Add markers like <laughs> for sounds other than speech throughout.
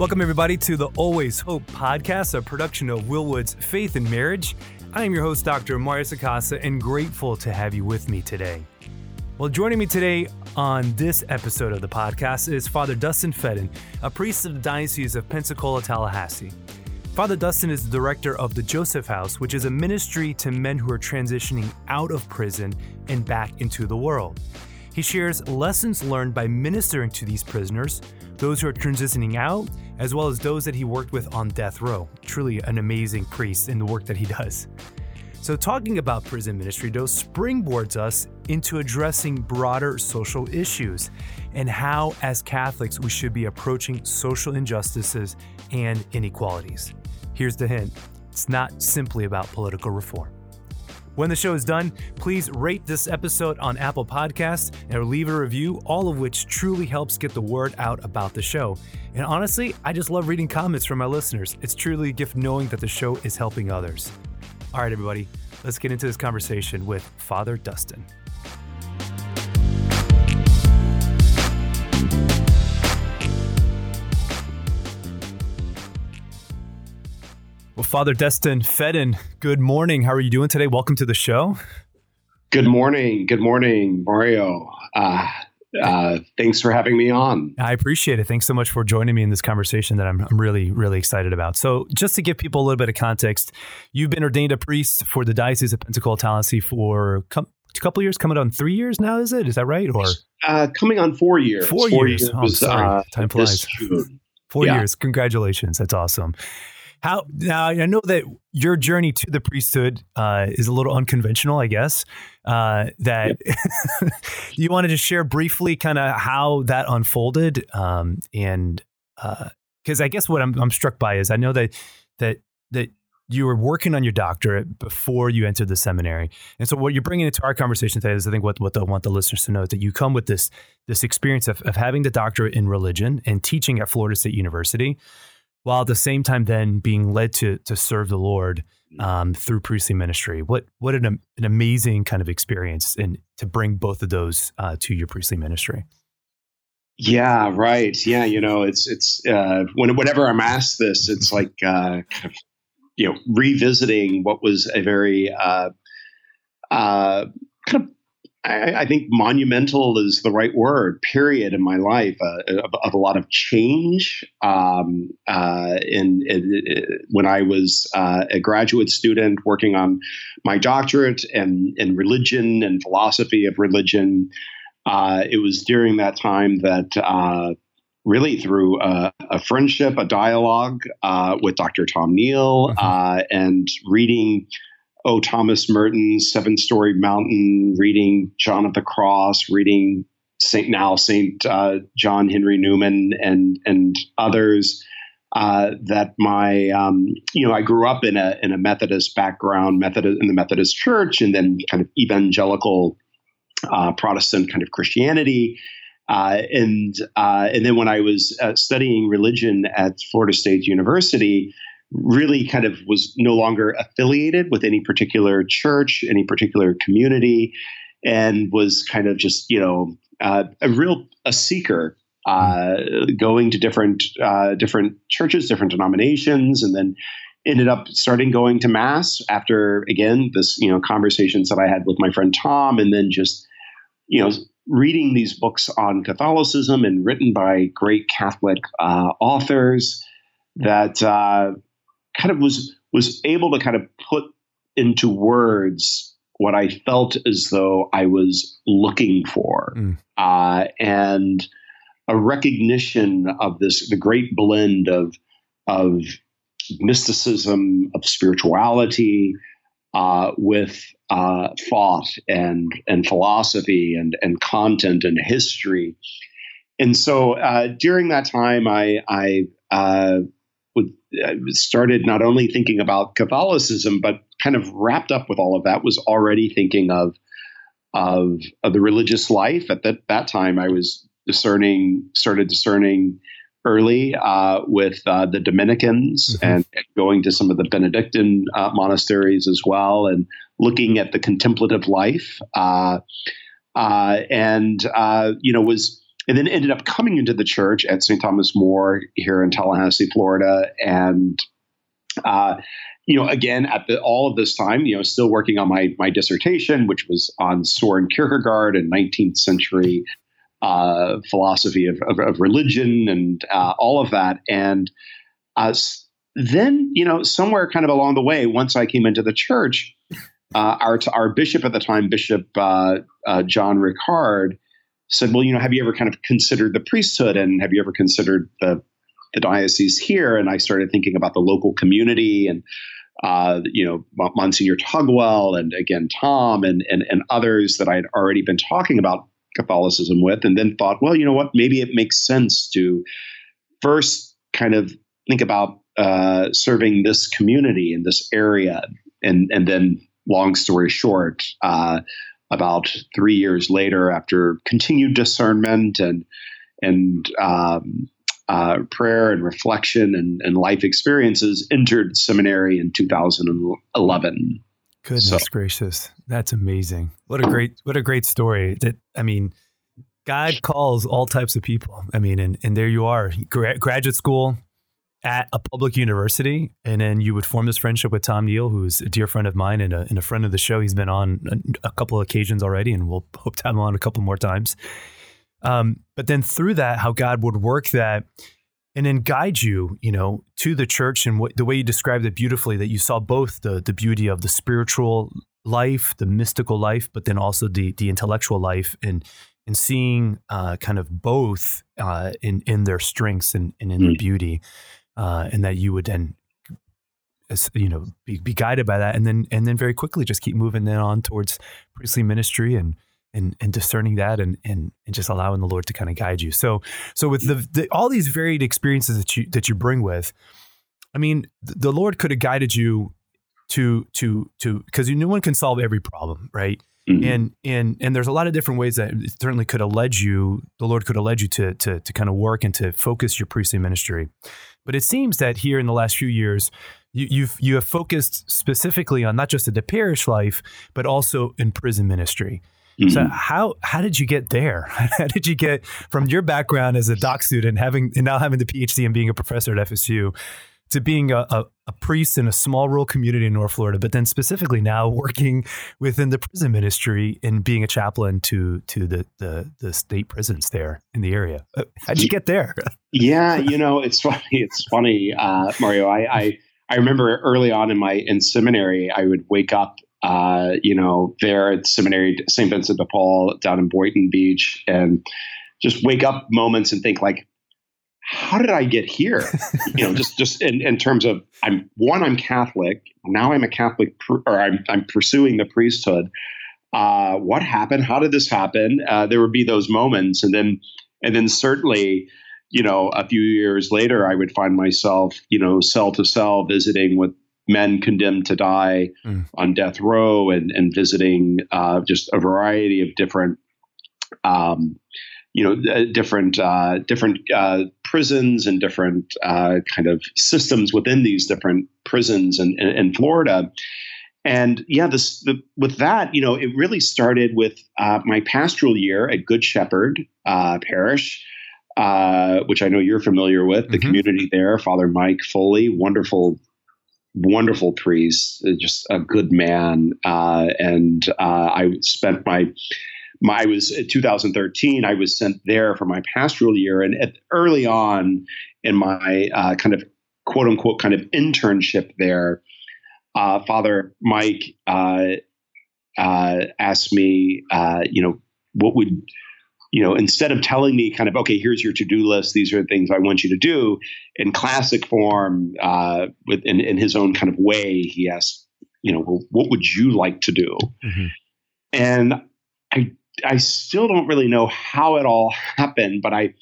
Welcome, everybody, to the Always Hope podcast, a production of Will Wood's Faith and Marriage. I am your host, Dr. Mario Sacasa, and grateful to have you with me today. Well, joining me today on this episode of the podcast is Father Dustin Feddon, a priest of the Diocese of Pensacola, Tallahassee. Father Dustin is the director of the Joseph House, which is a ministry to men who are transitioning out of prison and back into the world. He shares lessons learned by ministering to these prisoners, those who are transitioning out, as well as those that he worked with on death row. Truly an amazing priest in the work that he does. So, talking about prison ministry, though, springboards us into addressing broader social issues and how, as Catholics, we should be approaching social injustices and inequalities. Here's the hint it's not simply about political reform. When the show is done, please rate this episode on Apple Podcasts and leave a review, all of which truly helps get the word out about the show. And honestly, I just love reading comments from my listeners. It's truly a gift knowing that the show is helping others. All right, everybody, let's get into this conversation with Father Dustin. Well, Father Dustin Feddon, good morning. How are you doing today? Welcome to the show. Good morning. Good morning, Mario. Uh, uh, thanks for having me on. I appreciate it. Thanks so much for joining me in this conversation that I'm, I'm really, really excited about. So, just to give people a little bit of context, you've been ordained a priest for the Diocese of Pensacola, Tallahassee for com- a couple years, coming on three years now, is it? Is that right? Or uh, coming on four years. Four, four years. years. Oh, sorry. Uh, Time flies. Four yeah. years. Congratulations. That's awesome. How now? I know that your journey to the priesthood uh, is a little unconventional, I guess. Uh, that yep. <laughs> you wanted to share briefly, kind of how that unfolded, um, and because uh, I guess what I'm, I'm struck by is I know that that that you were working on your doctorate before you entered the seminary. And so what you're bringing into our conversation today is I think what, what I want the listeners to know is that you come with this, this experience of, of having the doctorate in religion and teaching at Florida State University while at the same time then being led to to serve the Lord mm. um, through priestly ministry. What what an an amazing kind of experience and to bring both of those uh, to your priestly ministry. Yeah, right. Yeah, you know, it's it's uh, when, whenever I'm asked this, it's <laughs> like uh, kind of you know revisiting what was a very uh, uh, kind of I, I, think monumental is the right word. Period in my life uh, of, of, a lot of change. Um, uh, in, in, in, when I was uh, a graduate student working on my doctorate and in religion and philosophy of religion, uh, it was during that time that. Uh, really, through a, a, friendship, a dialogue uh, with Dr. Tom Neal, mm-hmm. and reading O. Thomas Merton's Seven Storey Mountain, reading John of the Cross, reading Saint now Saint uh, John Henry Newman and and others. Uh, that my um, you know I grew up in a in a Methodist background, Methodist in the Methodist Church, and then kind of evangelical uh, Protestant kind of Christianity. Uh, and uh, and then when I was uh, studying religion at Florida State University, really kind of was no longer affiliated with any particular church, any particular community, and was kind of just you know uh, a real a seeker, uh, going to different uh, different churches, different denominations, and then ended up starting going to mass after again this you know conversations that I had with my friend Tom, and then just you know reading these books on Catholicism and written by great Catholic uh, authors that uh, kind of was was able to kind of put into words what I felt as though I was looking for, mm. uh, and a recognition of this the great blend of of mysticism of spirituality uh, with uh, thought and and philosophy and and content and history. And so uh, during that time, I I uh, uh, started not only thinking about Catholicism, but kind of wrapped up with all of that was already thinking of of, of the religious life. At that, that time, I was discerning, started discerning early uh, with uh, the Dominicans mm-hmm. and going to some of the Benedictine uh, monasteries as well, and looking at the contemplative life. Uh, uh, and you know was and then ended up coming into the church at St. Thomas More here in Tallahassee, Florida, and uh, you know, again at the all of this time, you know, still working on my my dissertation, which was on Soren Kierkegaard and 19th century uh, philosophy of, of, of, religion and uh, all of that, and uh, then you know, somewhere kind of along the way, once I came into the church, uh, our our bishop at the time, Bishop uh, John Ricard said, well, you know, have you ever kind of considered the priesthood and have you ever considered the, the diocese here? And I started thinking about the local community and, uh, you know, Monsignor Tugwell and again, Tom and, and, and others that I had already been talking about Catholicism with, and then thought, well, you know what, maybe it makes sense to first kind of think about uh, serving this community in this area. And, and then, long story short, uh, about three years later, after continued discernment and and um, uh, prayer and reflection and, and, life experiences, entered seminary in 2011. Goodness so. gracious, that's amazing! What a great what a great story. That I mean, God calls all types of people. I mean, and and there you are, gra- graduate school, at a public university, and then you would form this friendship with Tom Neal, who's a dear friend of mine and a, and a friend of the show. He's been on a, a, couple of occasions already, and we'll hope to have him on a couple more times. Um, but then through that, how God would work that and then guide you, you know, to the church and what, the way you described it beautifully, that you saw both the the beauty of the spiritual life, the mystical life, but then also the the intellectual life, and and seeing uh, kind of both uh, in in their strengths and, and in mm. their beauty uh, and that you would then you know be, be guided by that and then and then very quickly just keep moving then on towards priestly ministry and and and discerning that and and and just allowing the Lord to kind of guide you. So so with the, the all these varied experiences that you that you bring with, I mean, the Lord could have guided you to to to because no one can solve every problem, right? Mm-hmm. And and and there's a lot of different ways that certainly could have led you. The Lord could have led you to to to kind of work and to focus your priestly ministry. But it seems that here in the last few years, you, you've you have focused specifically on not just the parish life, but also in prison ministry. Mm-hmm. So how how did you get there? <laughs> How did you get from your background as a doc student, having and now having the PhD and being a professor at FSU, to being a, a, a, priest in a small rural community in North Florida, but then specifically now <laughs> working within the prison ministry and being a chaplain to to the the, the state prisons there in the area. Uh, how'd you get there? yeah, <laughs> you know, it's funny. It's funny, uh, Mario. I, I I remember early on in my in seminary, I would wake up uh, you know, there at seminary, St. Vincent de Paul down in Boynton Beach, and just wake up moments and think like, how did I get here? <laughs> you know, just just in, in terms of I'm one, I'm Catholic. Now I'm a Catholic, or I'm I'm pursuing the priesthood. Uh, what happened? How did this happen? Uh, there would be those moments, and then and then certainly, you know, a few years later, I would find myself, you know, cell to cell visiting with men condemned to die mm. on death row, and and visiting uh, just a variety of different. Um, you know uh, different uh, different uh, prisons and different uh, kind of systems within these different prisons in, in, in Florida. And yeah, this the, with that, you know, it really started with uh, my pastoral year at Good Shepherd uh, Parish, which I know you're familiar with. The mm-hmm. community there, Father Mike Foley, wonderful wonderful priest, just a good man. Uh, and uh, I spent my my, I was in 2013. I was sent there for my pastoral year, and at, early on in my uh, kind of quote unquote kind of internship there, uh, Father Mike uh, uh asked me, uh, you know, what would you know, instead of telling me kind of, okay, here's your to-do list, these are the things I want you to do, in classic form, uh, with in, in his own kind of way, he asked, you know, well, what would you like to do? Mm-hmm. And I I still don't really know how it all happened, but I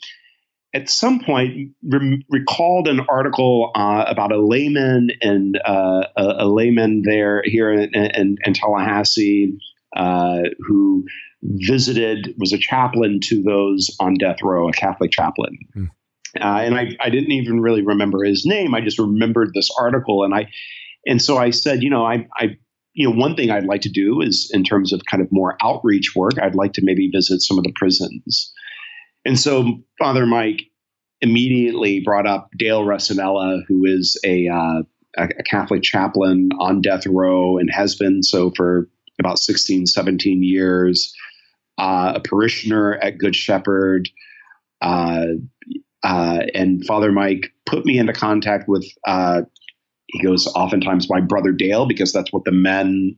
at some point re- recalled an article uh, about a layman and uh, a, a, layman there here in, in, in Tallahassee uh, who visited was a chaplain to those on death row, a Catholic chaplain. Mm. and I, I didn't even really remember his name. I just remembered this article, and I and so I said, you know, I, I you know, one thing I'd like to do is in terms of kind of more outreach work, I'd like to maybe visit some of the prisons. And so Father Mike immediately brought up Dale Recinella, who is a, uh, a Catholic chaplain on death row and has been so for about 16, 17 years, uh, a parishioner at Good Shepherd. Uh, uh, and Father Mike put me into contact with, uh, he goes oftentimes my brother Dale, because that's what the men,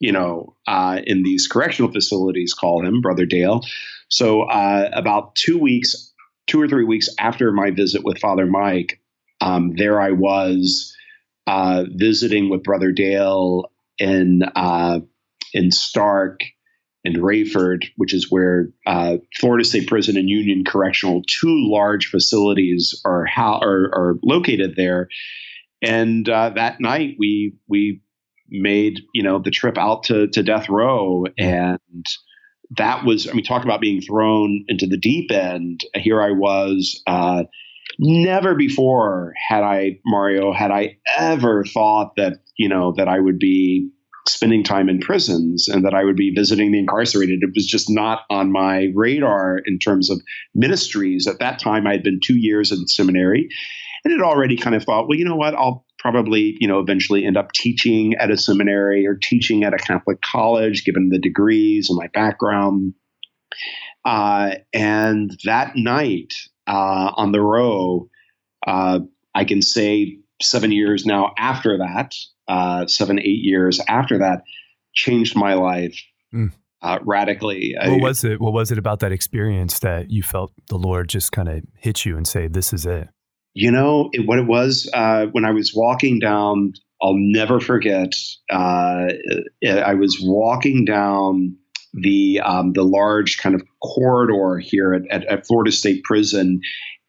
you know, uh, in these correctional facilities call him, Brother Dale. So uh, about two weeks, two or three weeks after my visit with Father Mike, um, there I was visiting with Brother Dale in in Starke and Raiford, which is where uh, Florida State Prison and Union Correctional, two large facilities, are are, are located there. And uh, that night, we we made you know the trip out to to death row, and that was I mean, talk about being thrown into the deep end. Here I was. Uh, never before had I Mario had I ever thought that you know that I would be spending time in prisons and that I would be visiting the incarcerated. It was just not on my radar in terms of ministries. At that time, I had been two years in seminary and had already kind of thought, well, you know what, I'll probably, you know, eventually end up teaching at a seminary or teaching at a Catholic college, given the degrees and my background. Uh, and that night uh, on the row, uh, I can say seven years now after that, uh, seven, eight years after that, changed my life mm. uh, radically. What was it? What was it about that experience that you felt the Lord just kind of hit you and say, "This is it"? You know it, what it was uh, when I was walking down. I'll never forget. Uh, I was walking down the um, the large kind of corridor here at, at, at Florida State Prison,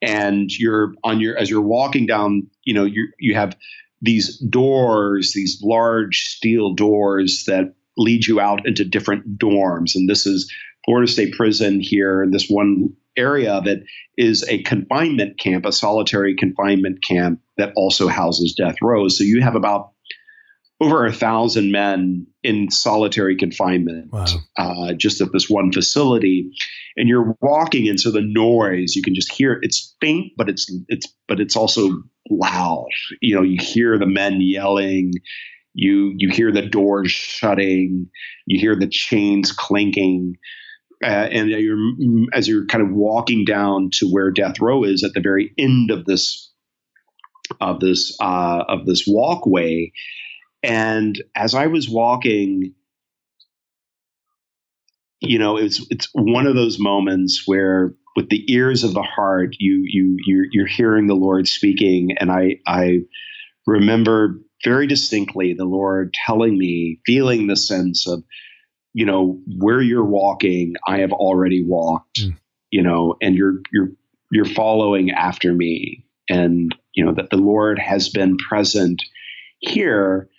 and you're on your as you're walking down. You know you you have these doors, these large steel doors that lead you out into different dorms. And this is Florida State Prison here. This one area of it is a confinement camp, a solitary confinement camp that also houses death rows. So you have about over a thousand men in solitary confinement wow. uh, just at this one facility. And you're walking and so the noise you can just hear it's faint but it's it's but it's also loud. You know you hear the men yelling. You you hear the doors shutting. You hear the chains clinking uh, and you're as you're kind of walking down to where death row is at the very end of this of this uh, of this walkway. And as I was walking, you know, it's it's one of those moments where with the ears of the heart, you you you're, you're hearing the Lord speaking, and I I remember very distinctly the Lord telling me, feeling the sense of, you know, where you're walking, I have already walked, mm. you know, and you're you're you're following after me, and you know that the Lord has been present here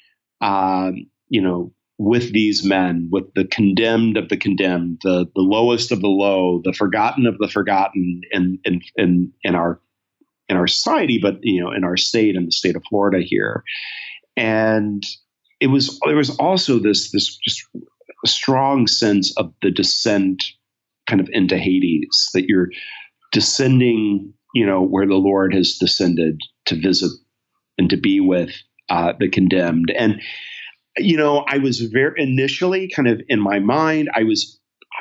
um, you know, with these men, with the condemned of the condemned, the the lowest of the low, the forgotten of the forgotten in in in, in our in our society, but you know, in our state, in the state of Florida here, and it was there was also this this just strong sense of the descent kind of into Hades that you're descending, you know, where the Lord has descended to visit and to be with uh, the condemned. And, you know, I was very initially kind of in my mind, I was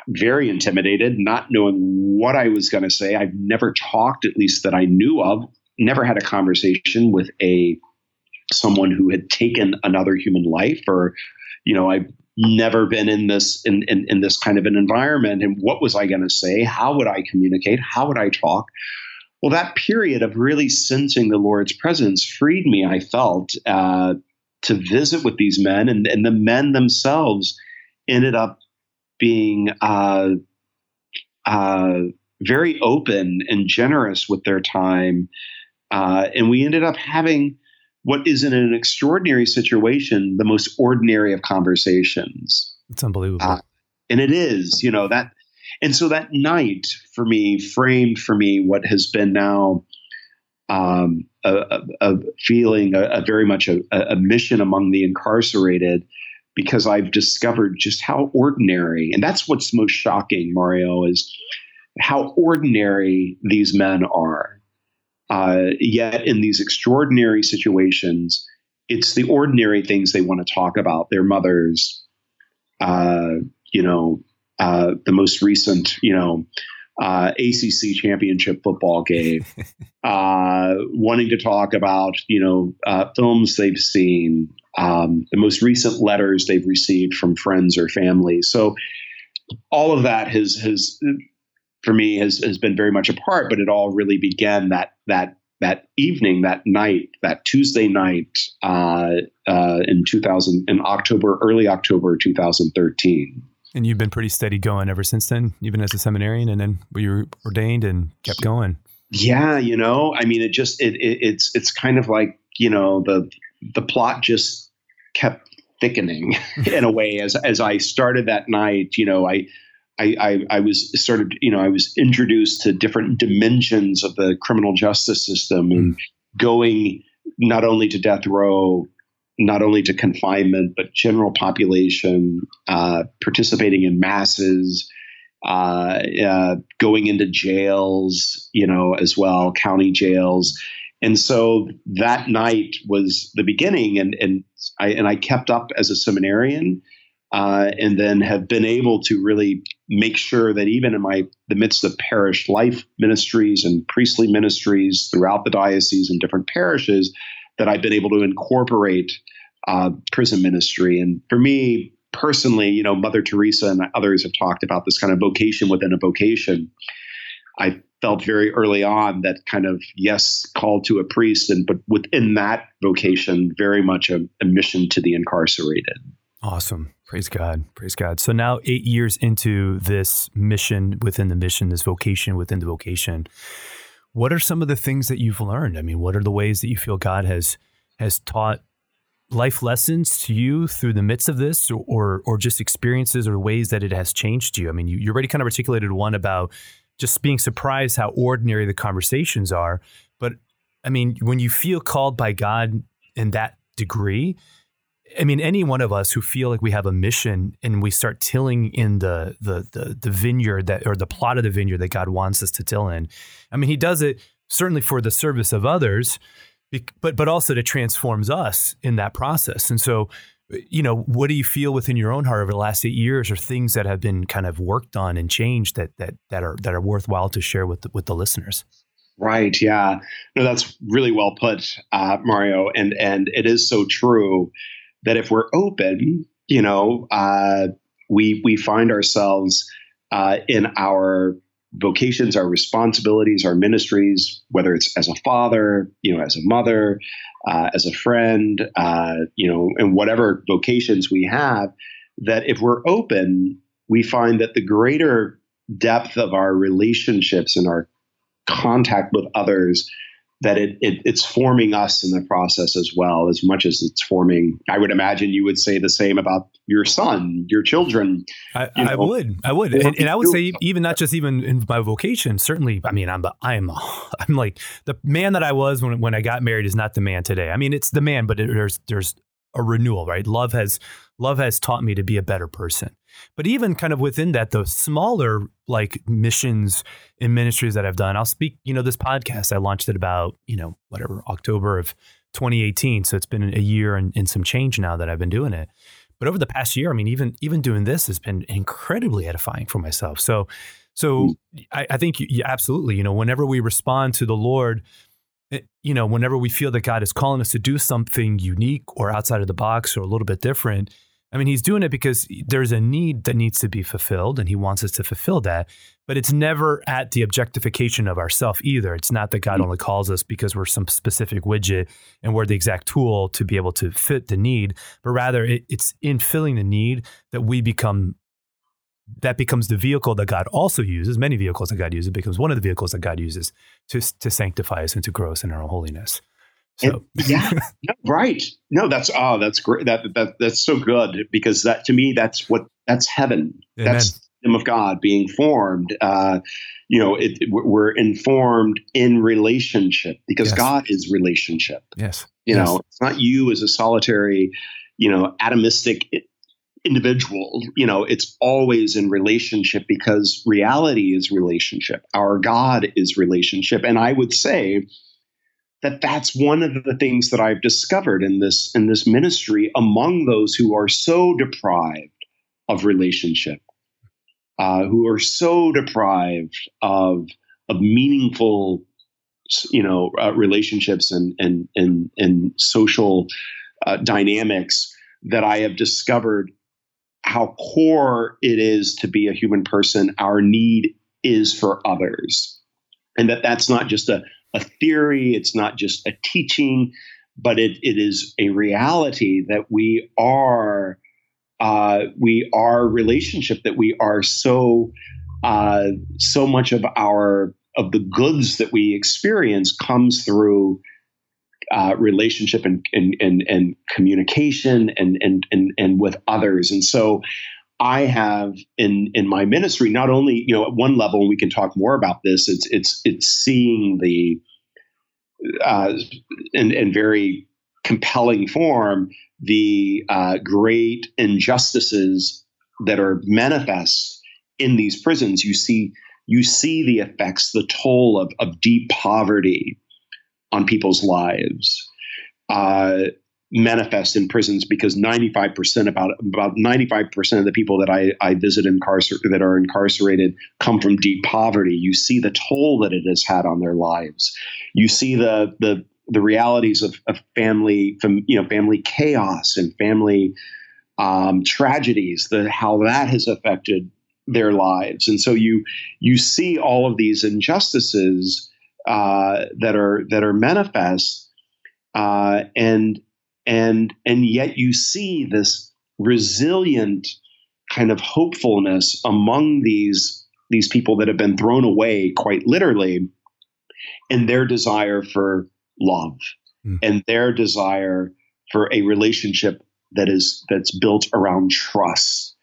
very intimidated, not knowing what I was going to say. I've never talked, at least that I knew of, never had a conversation with a someone who had taken another human life or you know i've never been in this in, in, in this kind of an environment and what was i going to say how would i communicate how would i talk well, that period of really sensing the Lord's presence freed me, I felt, uh, to visit with these men. And, and the men themselves ended up being uh, uh, very open and generous with their time. Uh, and we ended up having what is in an extraordinary situation the most ordinary of conversations. It's unbelievable. Uh, and it is, you know, that and so that night for me framed for me what has been now um, a, a, a, feeling, a, a very much a, a, mission among the incarcerated, because I've discovered just how ordinary, and that's what's most shocking, Mario, is how ordinary these men are. Uh, yet in these extraordinary situations, it's the ordinary things they want to talk about their mothers, uh, you know, uh, the most recent, you know, uh, ACC championship football game, <laughs> uh, wanting to talk about, you know, uh, films they've seen, um, the most recent letters they've received from friends or family. So all of that has has for me has has been very much a part, but it all really began that that that evening, that night, that Tuesday night uh, uh, in 2000, in October, early October 2013. And you've been pretty steady going ever since then, even as a seminarian, and then you were ordained and kept going. Yeah, you know, I mean, it just it, it it's it's kind of like you know the the plot just kept thickening <laughs> in a way as as I started that night. You know, I I, I, I, was sort of, you know, I was introduced to different dimensions of the criminal justice system and going not only to death row, not only to confinement, but general population, uh, participating in masses, uh, uh, going into jails, you know, as well, county jails. And so that night was the beginning, and and I and I kept up as a seminarian, uh, and then have been able to really make sure that even in my the midst of parish life ministries and priestly ministries throughout the diocese and different parishes, that I've been able to incorporate uh, prison ministry. And for me personally, you know, Mother Teresa and others have talked about this kind of vocation within a vocation. I felt very early on that kind of yes, called to a priest, and but within that vocation, very much a, a mission to the incarcerated. Awesome. Praise God. Praise God. So now, eight years into this mission within the mission, this vocation within the vocation, what are some of the things that you've learned? I mean, what are the ways that you feel God has has taught life lessons to you through the midst of this, or or, or just experiences or ways that it has changed you? I mean, you, you already kind of articulated one about just being surprised how ordinary the conversations are, but I mean, when you feel called by God in that degree, I mean, any one of us who feel like we have a mission and we start tilling in the, the the the vineyard that or the plot of the vineyard that God wants us to till in. I mean, He does it certainly for the service of others, but but also to transforms us in that process. And so, you know, what do you feel within your own heart over the last eight years, or things that have been kind of worked on and changed that that that are that are worthwhile to share with the, with the listeners? Right. Yeah. No, that's really well put, uh, Mario, and and it is so true that if we're open, you know, uh, we we find ourselves uh, in our vocations, our responsibilities, our ministries, whether it's as a father, you know, as a mother, uh, as a friend, uh, you know, and whatever vocations we have, that if we're open, we find that the greater depth of our relationships and our contact with others that it, it, it's forming us in the process as well as much as it's forming i would imagine you would say the same about your son your children. I, I would i would. And, and, i would say even not just even in my vocation certainly i mean i'm i'm <laughs> i'm like the man that i was when, when i got married is not the man today. I mean it's the man but it, there's there's a renewal right love has love has taught me to be a better person but even kind of within that, the smaller like missions and ministries that I've done, I'll speak, you know, this podcast, I launched it about, you know, whatever, October of 2018. So it's been a year and, and some change now that I've been doing it. But over the past year, I mean, even even doing this has been incredibly edifying for myself. So, so hmm. I, I think you, absolutely, you know, whenever we respond to the Lord, you know, whenever we feel that God is calling us to do something unique or outside of the box or a little bit different, I mean, he's doing it because there's a need that needs to be fulfilled, and he wants us to fulfill that. But it's never at the objectification of ourself either. It's not that God mm-hmm. only calls us because we're some specific widget and we're the exact tool to be able to fit the need, but rather it, it's in filling the need that we become. That becomes the vehicle that God also uses. Many vehicles that God uses becomes one of the vehicles that God uses to to sanctify us and to grow us in our holiness. So. yeah, <laughs> no, right. No, that's oh, that's great. That that that's so good because that to me that's what that's heaven. Amen. That's the kingdom of God being formed. Uh, you know, it, it, we're informed in relationship because yes. God is relationship. Yes. You yes. know, it's not you as a solitary, you know, atomistic individual. You know, it's always in relationship because reality is relationship. Our God is relationship. And I would say that that's one of the things that I've discovered in this in this ministry among those who are so deprived of relationship, uh, who are so deprived of of meaningful, you know, uh, relationships and and and and social uh, dynamics that I have discovered how core it is to be a human person. Our need is for others, and that that's not just a, a theory, it's not just a teaching, but it, it is a reality that we are. Uh, we are relationship that we are so uh, so much of our of the goods that we experience comes through uh, relationship and, and, and, and communication and, and, and, and with others. And so I have in, in my ministry, not only, you know, at one level, we can talk more about this, it's, it's, it's seeing the, uh, in, in very compelling form, the uh, great injustices that are manifest in these prisons. You see, you see the effects, the toll of, of deep poverty, on people's lives uh, manifest in prisons because 95% about about 95% of the people that I, I visit incarcer- that are incarcerated come from deep poverty. You see the toll that it has had on their lives. You see the the the realities of, of family from you know family chaos and family um, tragedies, the how that has affected their lives. And so you you see all of these injustices uh, that are that are manifest, uh, and and and yet you see this resilient kind of hopefulness among these these people that have been thrown away quite literally in their desire for love mm. and their desire for a relationship that is that's built around trust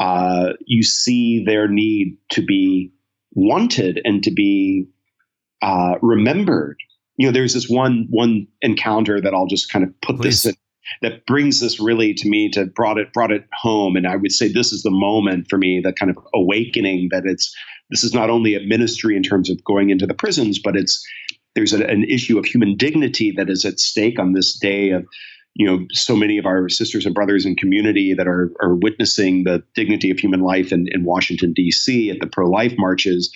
uh, you see their need to be wanted and to be uh, remembered. You know, there's this one one encounter that I'll just kind of put Please. this in that brings this really to me to brought it brought it home and i would say this is the moment for me the kind of awakening that it's this is not only a ministry in terms of going into the prisons but it's there's a, an issue of human dignity that is at stake on this day of you know so many of our sisters and brothers in community that are are witnessing the dignity of human life in, in washington d.c at the pro-life marches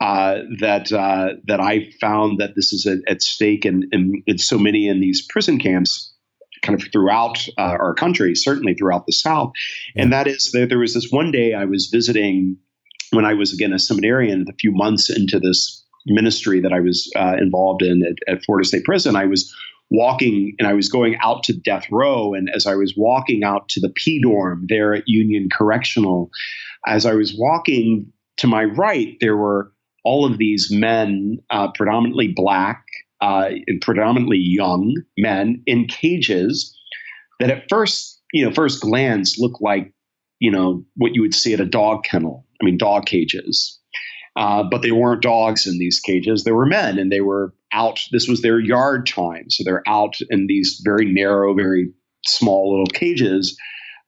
uh, that uh, that I found that this is a, at stake in, in, in, so many in these prison camps, kind of throughout uh, our country, certainly throughout the South, yeah. and that is that there was this one day I was visiting when I was again a seminarian, a few months into this ministry that I was uh, involved in at, at Florida State Prison. I was walking and I was going out to death row. And as I was walking out to the P dorm there at Union Correctional, as I was walking to my right, there were all of these men, uh, predominantly black uh, and predominantly young men in cages that at first, you know, first glance look like, you know, what you would see at a dog kennel. I mean, dog cages. Uh, but they weren't dogs in these cages. They were men, and they were out. This was their yard time, so they're out in these very narrow, very small little cages.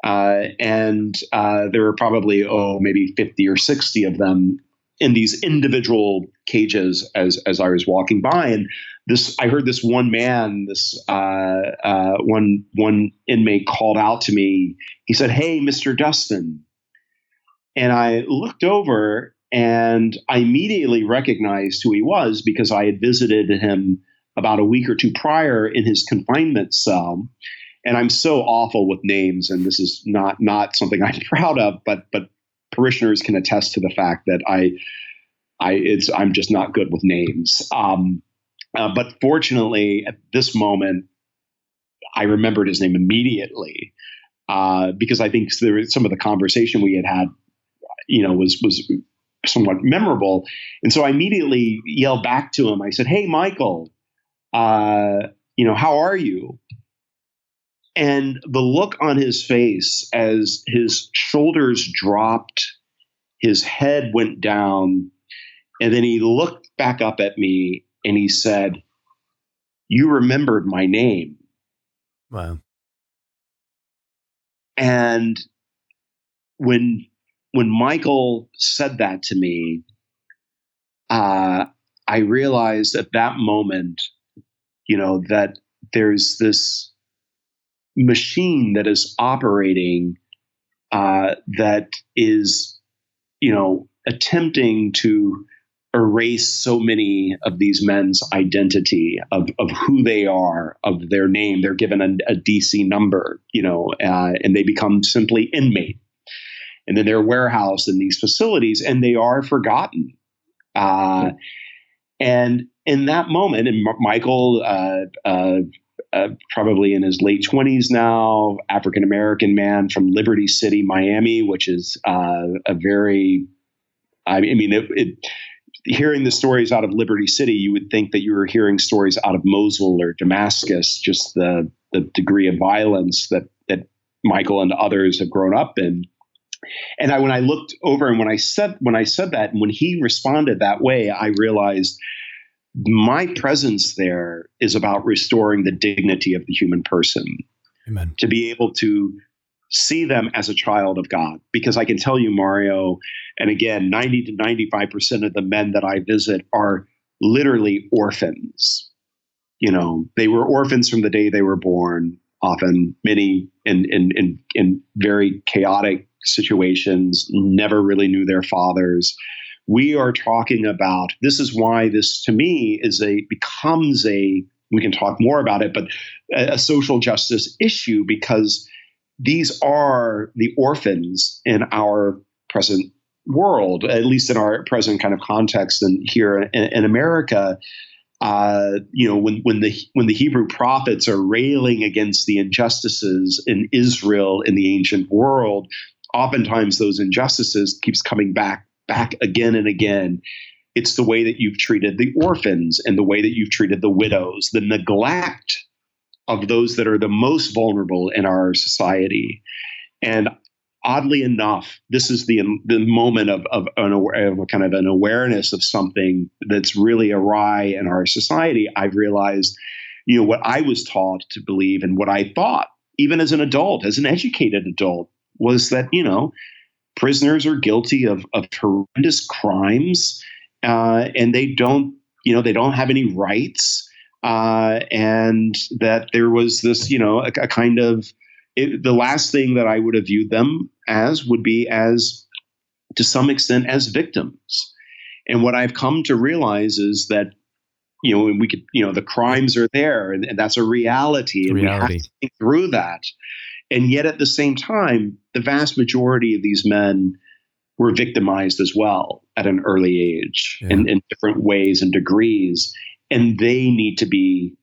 Uh, and uh, there were probably oh maybe 50 or 60 of them in these individual cages as as I was walking by, and this I heard this one man, this uh, uh, one one inmate called out to me. He said, "Hey, Mister Dustin," and I looked over and I immediately recognized who he was because I had visited him about a week or two prior in his confinement cell. And I'm so awful with names, and this is not not something <laughs> I'm proud of, but but parishioners can attest to the fact that I, I it's I'm just not good with names. Um, uh, but fortunately, at this moment, I remembered his name immediately uh, because I think there was some of the conversation we had had, you know, was was somewhat memorable, and so I immediately yelled back to him. I said, "Hey, Michael, uh, you know, how are you?" And the look on his face as his shoulders dropped, his head went down, and then he looked back up at me and he said, You remembered my name. Wow. And when when Michael said that to me, uh, I realized at that moment, you know, that there's this machine that is operating uh, that is, you know, attempting to erase so many of these men's identity of, of who they are, of their name. They're given a, a DC number, you know, uh, and they become simply inmate. And then they're warehoused in these facilities and they are forgotten. Uh, and in that moment, and Michael, uh, uh, probably in his late 20s now, African American man from Liberty City, Miami, which is uh, a very, I mean, it, it, hearing the stories out of Liberty City, you would think that you were hearing stories out of Mosul or Damascus, just the, the degree of violence that, that Michael and others have grown up in. And I, when I looked over and when I said when I said that and when he responded that way, I realized my presence there is about restoring the dignity of the human person. Amen. To be able to see them as a child of God. Because I can tell you, Mario, and again, 90 to 95% of the men that I visit are literally orphans. You know, they were orphans from the day they were born, often many in, in, in, in very chaotic situations, never really knew their fathers we are talking about this is why this to me is a becomes a we can talk more about it but a, a social justice issue because these are the orphans in our present world at least in our present kind of context and here in, in america. Uh, you know, when when the when the Hebrew prophets are railing against the injustices in Israel in the ancient world, oftentimes those injustices keeps coming back back again and again. It's the way that you've treated the orphans and the way that you've treated the widows, the neglect of those that are the most vulnerable in our society. And oddly enough, this is the the moment of of, an, of a kind of an awareness of something that's really awry in our society. I've realized, you know, what I was taught to believe and what I thought, even as an adult, as an educated adult, was that you know prisoners are guilty of, of horrendous crimes uh, and they don't you know they don't have any rights uh, and that there was this you know a, a kind of it, the last thing that i would have viewed them as would be as to some extent as victims and what i've come to realize is that you know we could you know the crimes are there and, and that's a reality and reality. we have to think through that and yet at the same time, the vast majority of these men were victimized as well at an early age yeah. in, in different ways and degrees. And they need to be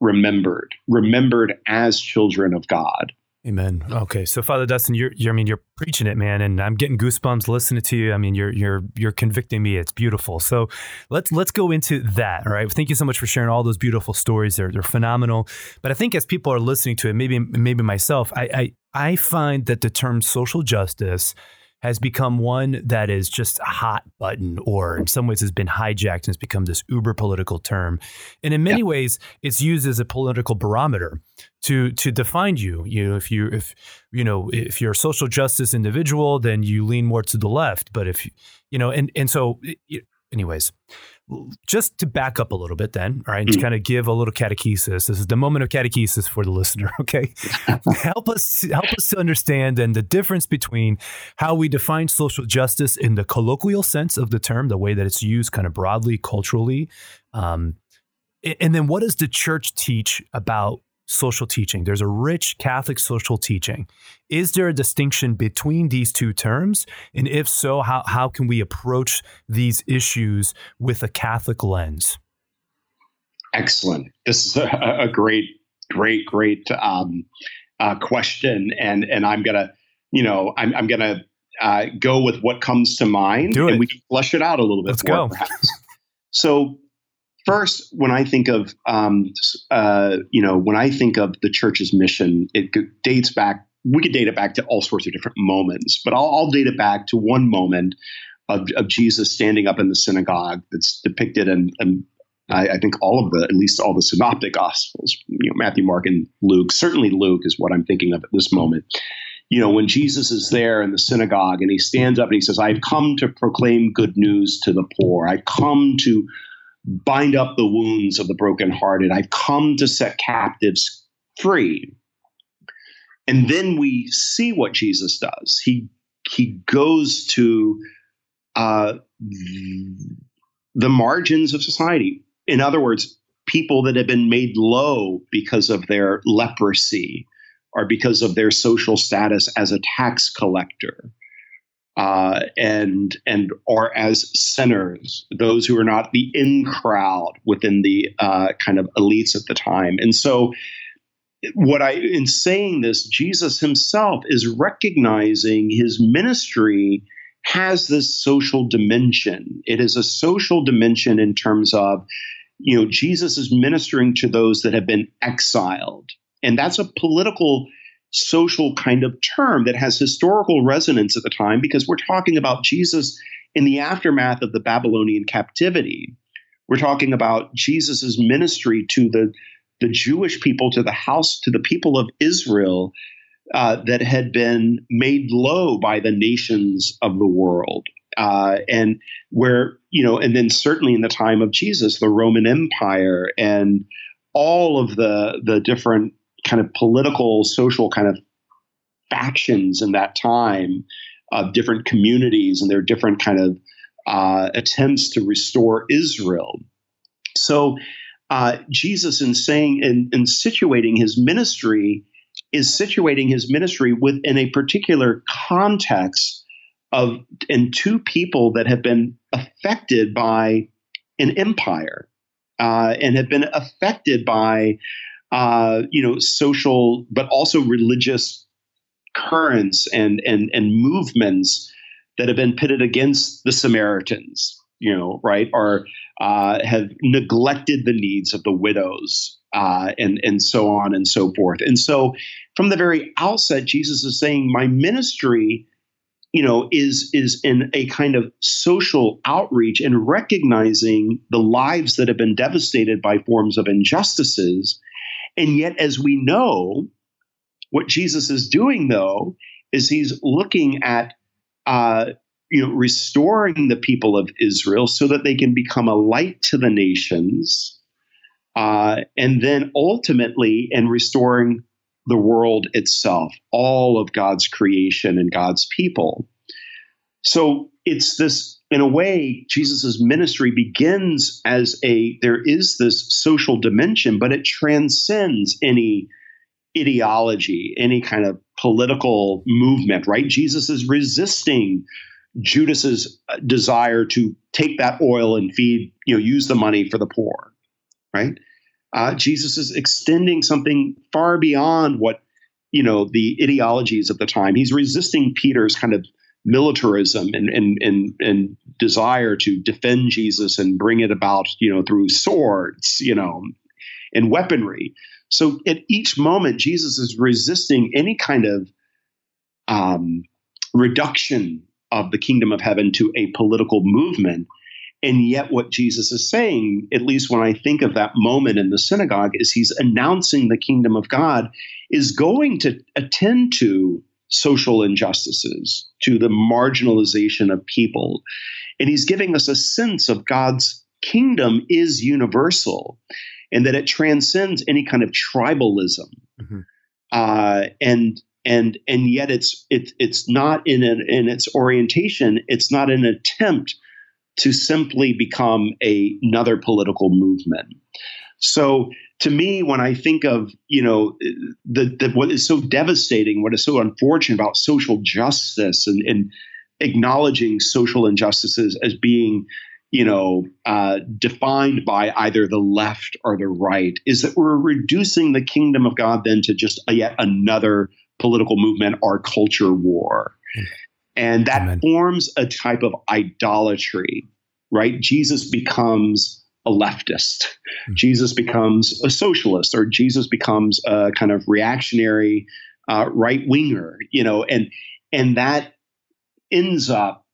remembered, remembered as children of God. Amen. Okay, so Father Dustin, you're, you're, I mean, you're preaching it, man, and I'm getting goosebumps listening to you. I mean, you're you're you're convicting me. It's beautiful. So let's let's go into that. All right. Thank you so much for sharing all those beautiful stories. They're they're phenomenal. But I think as people are listening to it, maybe maybe myself, I I, I find that the term social justice has become one that is just a hot button or in some ways has been hijacked and has become this uber political term. And in many yeah. ways, it's used as a political barometer to to define you. You know, if you if you know if you're a social justice individual, then you lean more to the left. But if you know, and and so, anyways, just to back up a little bit then all right mm. to kind of give a little catechesis this is the moment of catechesis for the listener <laughs> okay <laughs> help us help us to understand and the difference between how we define social justice in the colloquial sense of the term the way that it's used kind of broadly culturally um, and then what does the church teach about social teaching. There's a rich Catholic social teaching. Is there a distinction between these two terms? And if so, how, how can we approach these issues with a Catholic lens? Excellent. This is a, a great, great, great um, uh, question. And, and I'm going to, you know, I'm, I'm going to uh, go with what comes to mind and we can flesh it out a little bit Let's more, go. So First, when I think of, um, uh, you know, when I think of the church's mission, it dates back. We could date it back to all sorts of different moments, but I'll, I'll date it back to one moment of, of, Jesus standing up in the synagogue that's depicted in, in I, I, think all of the, at least all the synoptic gospels, you know, Matthew, Mark, and Luke. Certainly, Luke is what I'm thinking of at this moment. you know, when Jesus is there in the synagogue and he stands up and he says, I've come to proclaim good news to the poor. I've come to bind up the wounds of the brokenhearted. I've come to set captives free. And then we see what Jesus does. He he goes to uh, the margins of society. In other words, people that have been made low because of their leprosy or because of their social status as a tax collector. Uh, and and or as sinners, those who are not the in crowd within the uh, kind of elites at the time. And so, what I in saying this, Jesus himself is recognizing his ministry has this social dimension. It is a social dimension in terms of, you know, Jesus is ministering to those that have been exiled, and that's a political social kind of term that has historical resonance at the time because we're talking about Jesus in the aftermath of the Babylonian captivity. We're talking about Jesus's ministry to the the Jewish people, to the house, to the people of Israel uh, that had been made low by the nations of the world. Uh, and where, you know, and then certainly in the time of Jesus, the Roman Empire and all of the the different kind of political, social kind of factions in that time of different communities and their different kind of uh, attempts to restore Israel. So uh, Jesus, in saying and in, in situating his ministry, is situating his ministry within a particular context of and two people that have been affected by an empire uh, and have been affected by uh, you know, social, but also religious currents and and and movements that have been pitted against the Samaritans, you know, right, or uh, have neglected the needs of the widows, uh, and and so on and so forth. And so, from the very outset, Jesus is saying, "My ministry." you know is is in a kind of social outreach and recognizing the lives that have been devastated by forms of injustices and yet, as we know, what Jesus is doing, though, is he's looking at uh, you know restoring the people of Israel so that they can become a light to the nations, uh, and then ultimately in restoring the world itself, all of God's creation and God's people. So it's this in a way, Jesus' ministry begins as a there is this social dimension, but it transcends any ideology, any kind of political movement, right? Jesus is resisting Judas's desire to take that oil and feed, you know, use the money for the poor, right? Uh, Jesus is extending something far beyond what you know the ideologies of the time. He's resisting Peter's kind of militarism and, and, and, and desire to defend Jesus and bring it about, you know, through swords, you know, and weaponry. So at each moment, Jesus is resisting any kind of um, reduction of the kingdom of heaven to a political movement. And yet, what Jesus is saying, at least when I think of that moment in the synagogue, is he's announcing the kingdom of God is going to attend to social injustices, to the marginalization of people. And he's giving us a sense of God's kingdom is universal and that it transcends any kind of tribalism. Mm-hmm. Uh, and and and yet it's it, it's not in an, in its orientation. It's not an attempt to simply become a, another political movement. So to me, when I think of you know the, the what is so devastating, what is so unfortunate about social justice and, and acknowledging social injustices as being you know uh, defined by either the left or the right is that we're reducing the kingdom of God then to just a, yet another political movement or culture war, and that Amen. forms a type of idolatry. Right, Jesus becomes a leftist. Mm-hmm. Jesus becomes a socialist, or Jesus becomes a kind of reactionary uh, right winger. You know, and and that ends up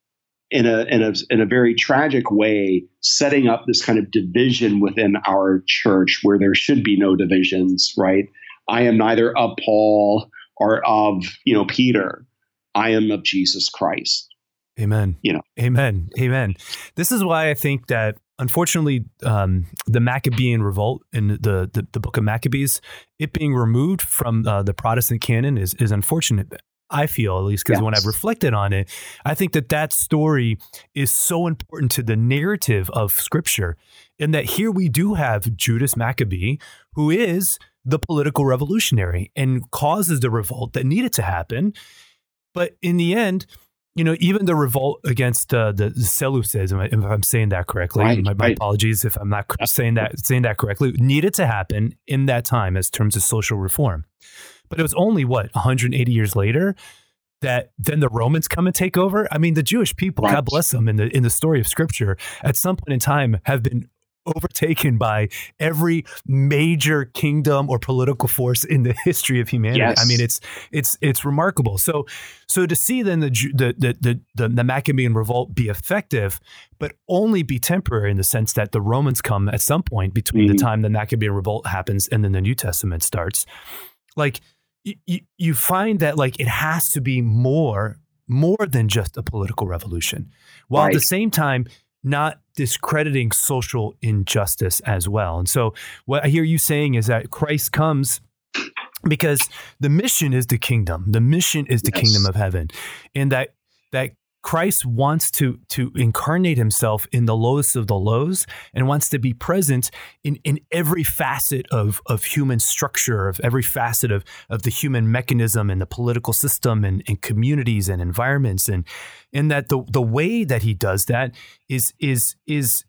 in a, in a in a very tragic way setting up this kind of division within our church where there should be no divisions right i am neither of paul or of you know Peter. I am of Jesus Christ. Amen. You know. Amen. Amen. This is why I think that unfortunately um, the Maccabean revolt in the, the, the book of Maccabees, it being removed from uh, the Protestant canon is is unfortunate. I feel, at least, because yes. when I've reflected on it, I think that that story is so important to the narrative of Scripture, and that here we do have Judas Maccabee, who is the political revolutionary and causes the revolt that needed to happen. But in the end, you know, even the revolt against uh, the, the Seleucids, if I'm saying that correctly, right, my, my right. apologies if I'm not saying that saying that correctly, needed to happen in that time as terms of social reform. But it was only what 180 years later that then the Romans come and take over. I mean, the Jewish people, right. God bless them, in the in the story of Scripture, at some point in time have been overtaken by every major kingdom or political force in the <laughs> history of humanity. Yes. I mean, it's it's it's remarkable. So so to see then the the the the, the Maccabean revolt be effective, but only be temporary in the sense that the Romans come at some point between mm-hmm. the time the Maccabean revolt happens and then the New Testament starts. Like you, you find that like it has to be more more than just a political revolution, while right. at the same time not discrediting social injustice as well. And so, what I hear you saying is that Christ comes because the mission is the kingdom. The mission is the yes. kingdom of heaven, and that that Christ wants to to incarnate himself in the lowest of the lows and wants to be present in, in every facet of, of human structure, of every facet of, of the human mechanism and the political system and, and communities and environments. And and that the the way that he does that is is is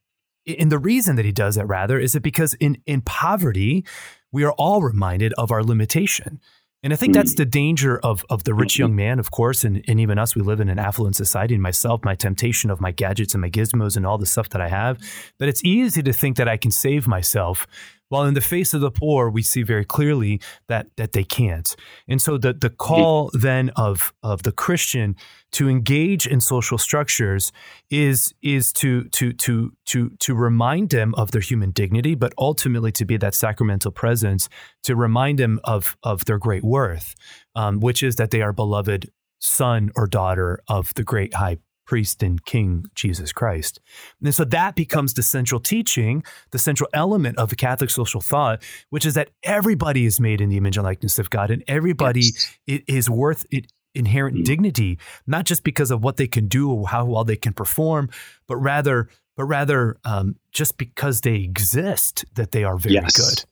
and the reason that he does that rather is that because in in poverty, we are all reminded of our limitation. And I think that's hmm. the danger of of the rich young man, of course, and, and even us. We live in an affluent society, and myself, my temptation of my gadgets and my gizmos and all the stuff that I have. But it's easy to think that I can save myself while in the face of the poor, we see very clearly that that they can't. And so the the call then of of the Christian to engage in social structures is is to to to to to remind them of their human dignity, but ultimately to be that sacramental presence to remind them of of their great worth, um, which is that they are beloved son or daughter of the great high priest and king Jesus Christ. And so that becomes the central teaching, the central element of the Catholic social thought, which is that everybody is made in the image and likeness of God and everybody yes. is worth it inherent mm. dignity, not just because of what they can do or how well they can perform, but rather but rather um, just because they exist that they are very yes. good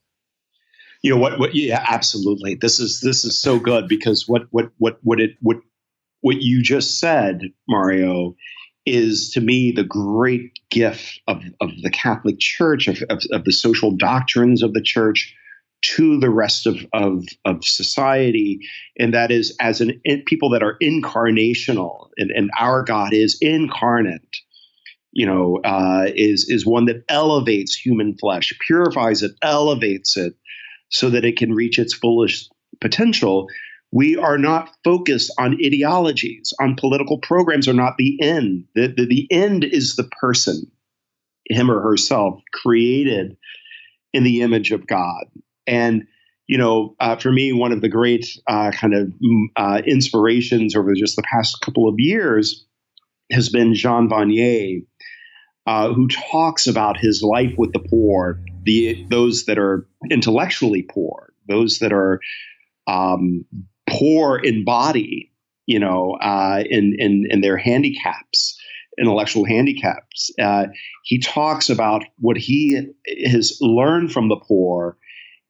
you know what, what yeah absolutely this is this is so good because what what what what it what what you just said, Mario, is to me the great gift of, of the Catholic Church, of, of, of the social doctrines of the church to the rest of, of, of society. And that is as an people that are incarnational, and, and our God is incarnate. You know, uh, is is one that elevates human flesh, purifies it, elevates it, so that it can reach its fullest potential we are not focused on ideologies, on political programs are not the end. The, the, the end is the person, him or herself, created in the image of God. And, you know, uh, for me, one of the great uh, kind of mm, uh, inspirations over just the past couple of years has been Jean Vanier, uh, who talks about his life with the poor, the those that are intellectually poor, those that are um, poor in body, you know, uh, in, in, in their handicaps, intellectual handicaps. Uh, he talks about what he has learned from the poor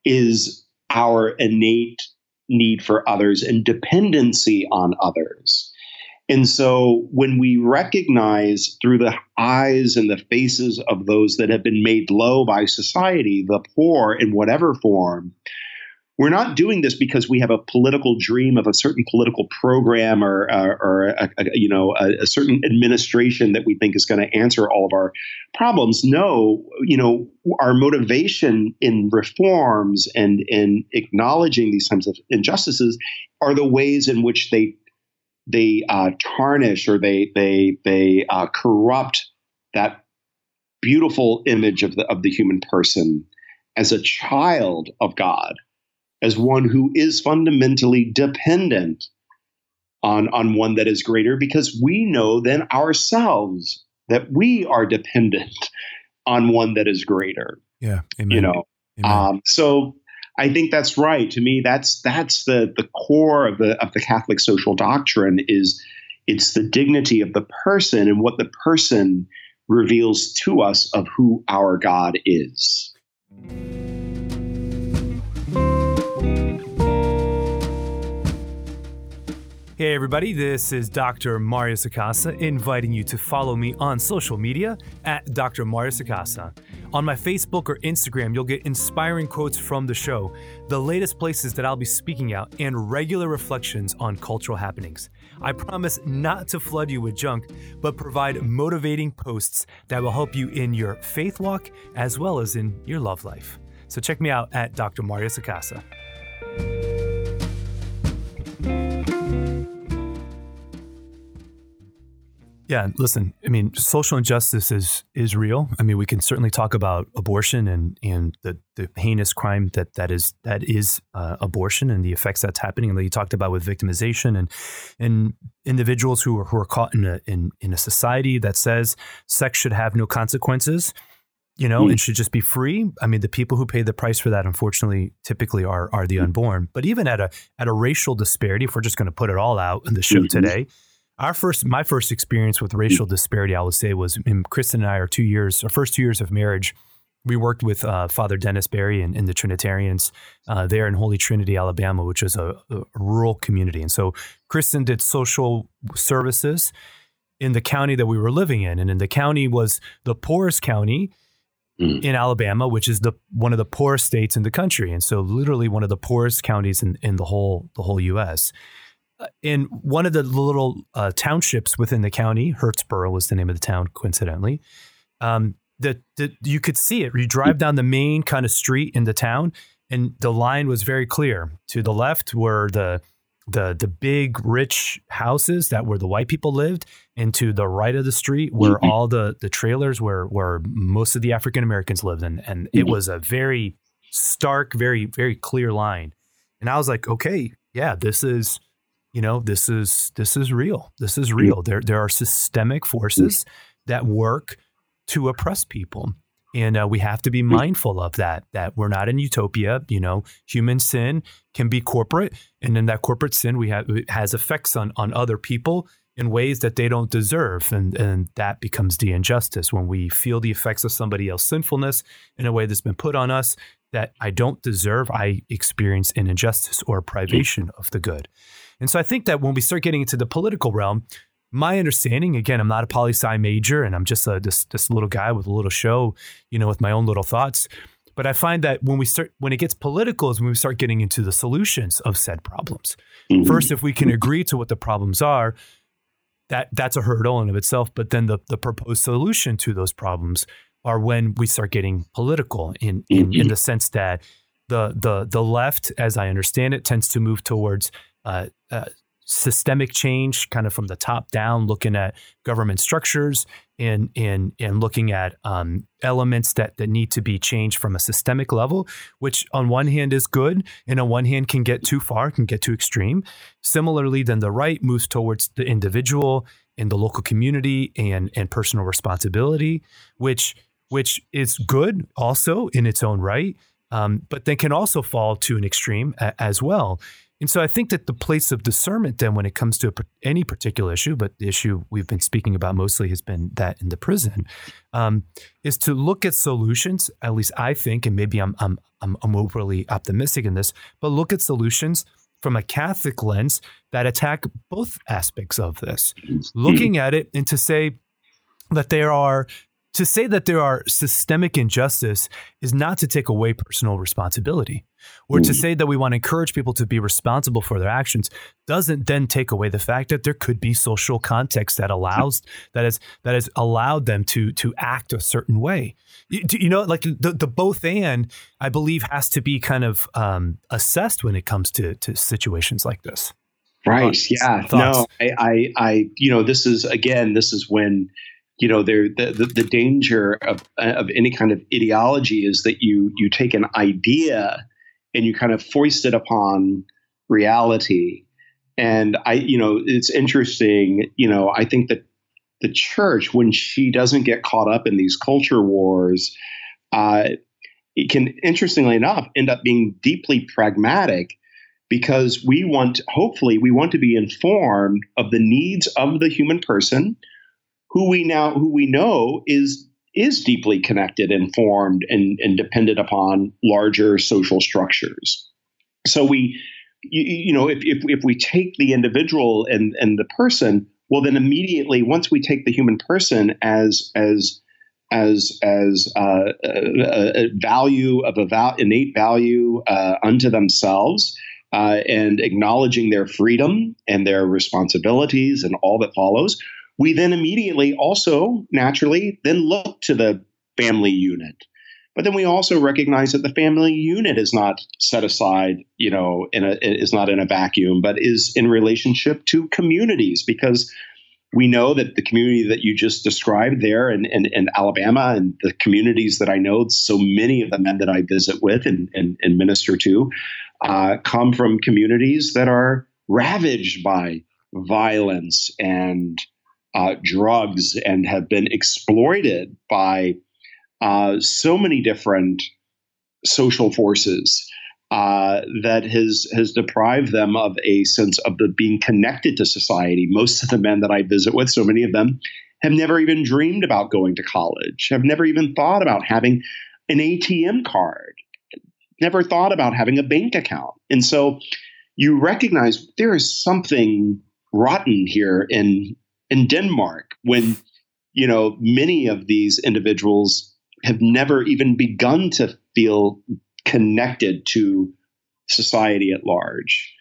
is our innate need for others and dependency on others. And so when we recognize through the eyes and the faces of those that have been made low by society, the poor in whatever form, we're not doing this because we have a political dream of a certain political program or, uh, or a, a, you know a, a, certain administration that we think is going to answer all of our problems. No, you know our motivation in reforms and in acknowledging these types of injustices are the ways in which they they uh, tarnish or they they they uh, corrupt that beautiful image of the of the human person as a child of God as one who is fundamentally dependent on, on one that is greater because we know then ourselves that we are dependent <laughs> on one that is greater. Yeah. Amen. You know, um, so I think that's right. To me, that's that's the the core of the of the Catholic social doctrine is it's the dignity of the person and what the person reveals to us of who our God is. Hey, everybody, this is Dr. Mario Sacasa inviting you to follow me on social media at Dr. Mario Sacasa. On my Facebook or Instagram, you'll get inspiring quotes from the show, the latest places that I'll be speaking out, and regular reflections on cultural happenings. I promise not to flood you with junk, but provide motivating posts that will help you in your faith walk as well as in your love life. So check me out at Dr. Mario Sacasa. Yeah, listen. I mean, social injustice is is real. I mean, we can certainly talk about abortion and and the, the heinous crime that that is that is uh, abortion and the effects that's happening. And that you talked about with victimization and and individuals who are who are caught in a in in a society that says sex should have no consequences, you know, mm. and should just be free. I mean, the people who pay the price for that, unfortunately, typically are are the unborn. But even at a at a racial disparity, if we're just going to put it all out in the show mm-hmm. today our first, my first experience with racial disparity, I would say, was in Kristen and I, our two years, our first two years of marriage. We worked with uh, Father Dennis Barry and, and the Trinitarians uh, there in Holy Trinity, Alabama, which is a, a, rural community. And so Kristen did social services in the county that we were living in, and in the county was the poorest county mm. in Alabama, which is the one of the poorest states in the country, and so literally one of the poorest counties in, in the whole the whole U.S. In one of the little uh, townships within the county, Hurtsboro was the name of the town, coincidentally. Um, that you could see it. You drive down the main kind of street in the town, and the line was very clear. To the left were the the the big rich houses that where the white people lived, and to the right of the street were mm-hmm. all the the trailers where where most of the African Americans lived, and and it mm-hmm. was a very stark, very very clear line. And I was like, okay, yeah, this is you know this is this is real. This is real. There there are systemic forces that work to oppress people. And uh, we have to be mindful of that that we're not in utopia. You know human sin can be corporate and then that corporate sin we have has effects on on other people in ways that they don't deserve. And and that becomes the injustice when we feel the effects of somebody else's sinfulness in a way that's been put on us that I don't deserve. I experience an injustice or privation of the good and so I think that when we start getting into the political realm, my understanding, again, I'm not a poli sci major and I'm just a, this, this little guy with a little show, you know, with my own little thoughts. But I find that when we start, when it gets political, is when we start getting into the solutions of said problems. Mm-hmm. First, if we can agree to what the problems are, that that's a hurdle in of itself. But then the the proposed solution to those problems are when we start getting political in in, mm-hmm. in the sense that the the the left, as I understand it, tends to move towards uh, uh, systemic change, kind of from the top down, looking at government structures and and and looking at um, elements that that need to be changed from a systemic level, which on one hand is good, and on one hand can get too far, can get too extreme. Similarly, then the right moves towards the individual and the local community and and personal responsibility, which which is good also in its own right, um, but then can also fall to an extreme a, as well. And so I think that the place of discernment, then, when it comes to a, any particular issue, but the issue we've been speaking about mostly has been that in the prison, um, is to look at solutions. At least I think, and maybe I'm, I'm I'm I'm overly optimistic in this, but look at solutions from a Catholic lens that attack both aspects of this, looking at it and to say that there are to say that there are systemic injustice is not to take away personal responsibility or to say that we want to encourage people to be responsible for their actions doesn't then take away the fact that there could be social context that allows that has that has allowed them to to act a certain way. You, you know like the, the both and i believe has to be kind of um, assessed when it comes to to situations like this. Right. Thoughts, yeah. Thoughts? no I, I i you know this is again this is when you know there the, the, the danger of of any kind of ideology is that you you take an idea and you kind of foist it upon reality. And I, you know, it's interesting, you know, I think that the church, when she doesn't get caught up in these culture wars, uh, it can, interestingly enough, end up being deeply pragmatic because we want, hopefully, we want to be informed of the needs of the human person, who we now, who we know is is deeply connected, informed, and, and dependent upon larger social structures. So we, you, you know, if, if if we take the individual and and the person, well, then immediately once we take the human person as as as as uh, a, a, value of a val- innate value uh, unto themselves, uh, and acknowledging their freedom and their responsibilities and all that follows, we then immediately also naturally then look to the family unit. But then we also recognize that the family unit is not set aside, you know, in a, is not in a vacuum, but is in relationship to communities because we know that the community that you just described there in, in, in, Alabama and the communities that I know, so many of the men that I visit with and, and, and minister to, uh, come from communities that are ravaged by violence and uh, drugs and have been exploited by uh, so many different social forces uh, that has has deprived them of a sense of the being connected to society. Most of the men that I visit with, so many of them, have never even dreamed about going to college, have never even thought about having an ATM card, never thought about having a bank account, and so you recognize there is something rotten here in in Denmark when you know many of these individuals have never even begun to feel connected to society at large.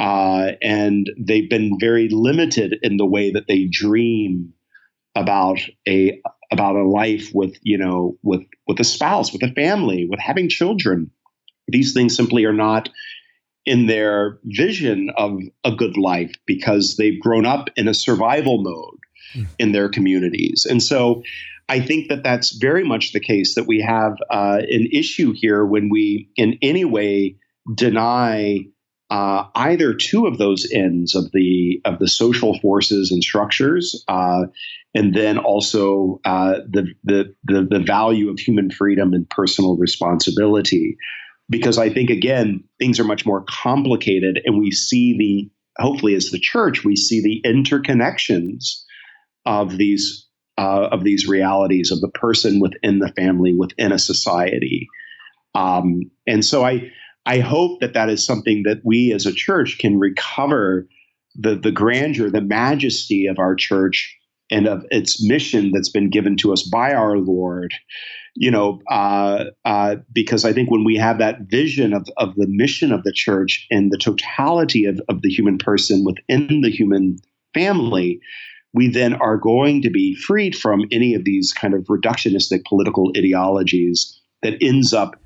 Uh, and they've been very limited in the way that they dream about a about a life with you know with with a spouse with a family with having children these things simply are not in their vision of a good life because they've grown up in a survival mode mm. in their communities. And so I think that that's very much the case that we have uh, an issue here when we, in any way, deny uh, either two of those ends of the of the social forces and structures, uh, and then also uh, the, the the the value of human freedom and personal responsibility because I think again things are much more complicated, and we see the hopefully as the church we see the interconnections of these uh, of these realities of the person within the family within a society, um, and so I I hope that that is something that we as a church can recover the the grandeur, the majesty of our church and of its mission that's been given to us by our Lord you know, uh, uh, because I think when we have that vision of, of the mission of the church and the totality of, of the human person within the human family, we then are going to be freed from any of these kind of reductionistic political ideologies that ends up,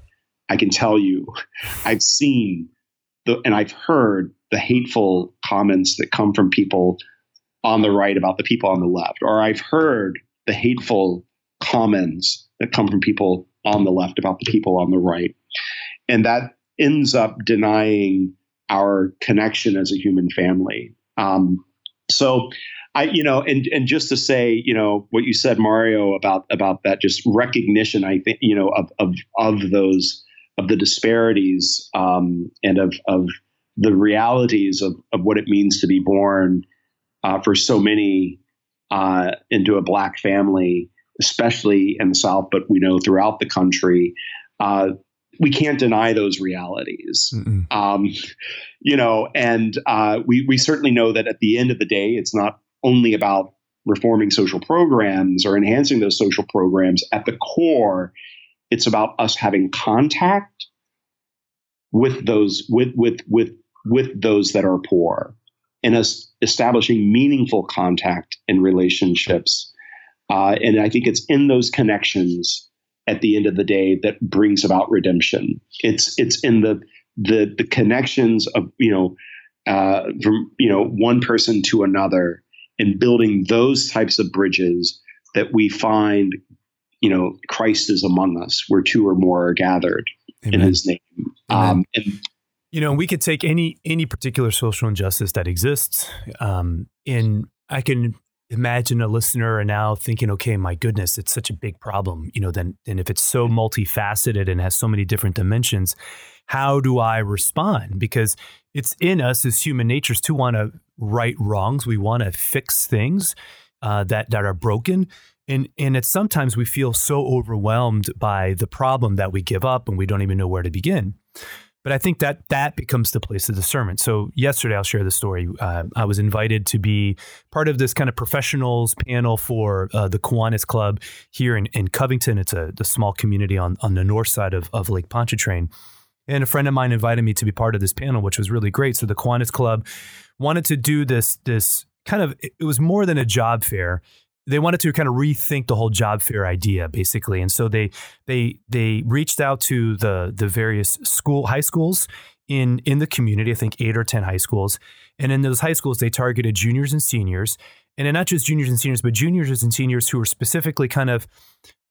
I can tell you, <laughs> I've seen the, and I've heard the hateful comments that come from people on the right about the people on the left, or I've heard the hateful comments that come from people on the left about the people on the right. And that ends up denying our connection as a human family. Um, so I, you know, and and just to say, you know, what you said, Mario, about about that just recognition, I think, you know, of of of those of the disparities um, and of of the realities of of what it means to be born uh, for so many uh, into a black family especially in the South, but we know throughout the country. Uh, we can't deny those realities. Um, you know, and uh, we, we certainly know that at the end of the day, it's not only about reforming social programs or enhancing those social programs. At the core, it's about us having contact with those with with with with those that are poor and us establishing meaningful contact and relationships uh, and I think it's in those connections at the end of the day that brings about redemption. It's it's in the the the connections of you know uh, from you know one person to another and building those types of bridges that we find you know Christ is among us where two or more are gathered. Amen. in His name. Um, and you know, we could take any any particular social injustice that exists, um, and I can imagine a listener are now thinking, okay, my goodness, it's such a big problem. You know, then then if it's so multifaceted and has so many different dimensions, how do I respond? Because it's in us as human natures to want to right wrongs. We want to fix things uh, that that are broken. And and it's sometimes we feel so overwhelmed by the problem that we give up and we don't even know where to begin. But I think that that becomes the place of discernment. So yesterday, I'll share the story. Uh, I was invited to be part of this kind of professionals panel for uh, the Kiwanis Club here in, in Covington. It's a, a, small community on, on the north side of, of Lake Pontchartrain. And a friend of mine invited me to be part of this panel, which was really great. So the Kiwanis Club wanted to do this this kind of it was more than a job fair they wanted to kind of rethink the whole job fair idea basically. And so they they they reached out to the the various school high schools in in the community i think 8 or 10 high schools. And in those high schools they targeted juniors and seniors. And not just juniors and seniors but juniors and seniors who were specifically kind of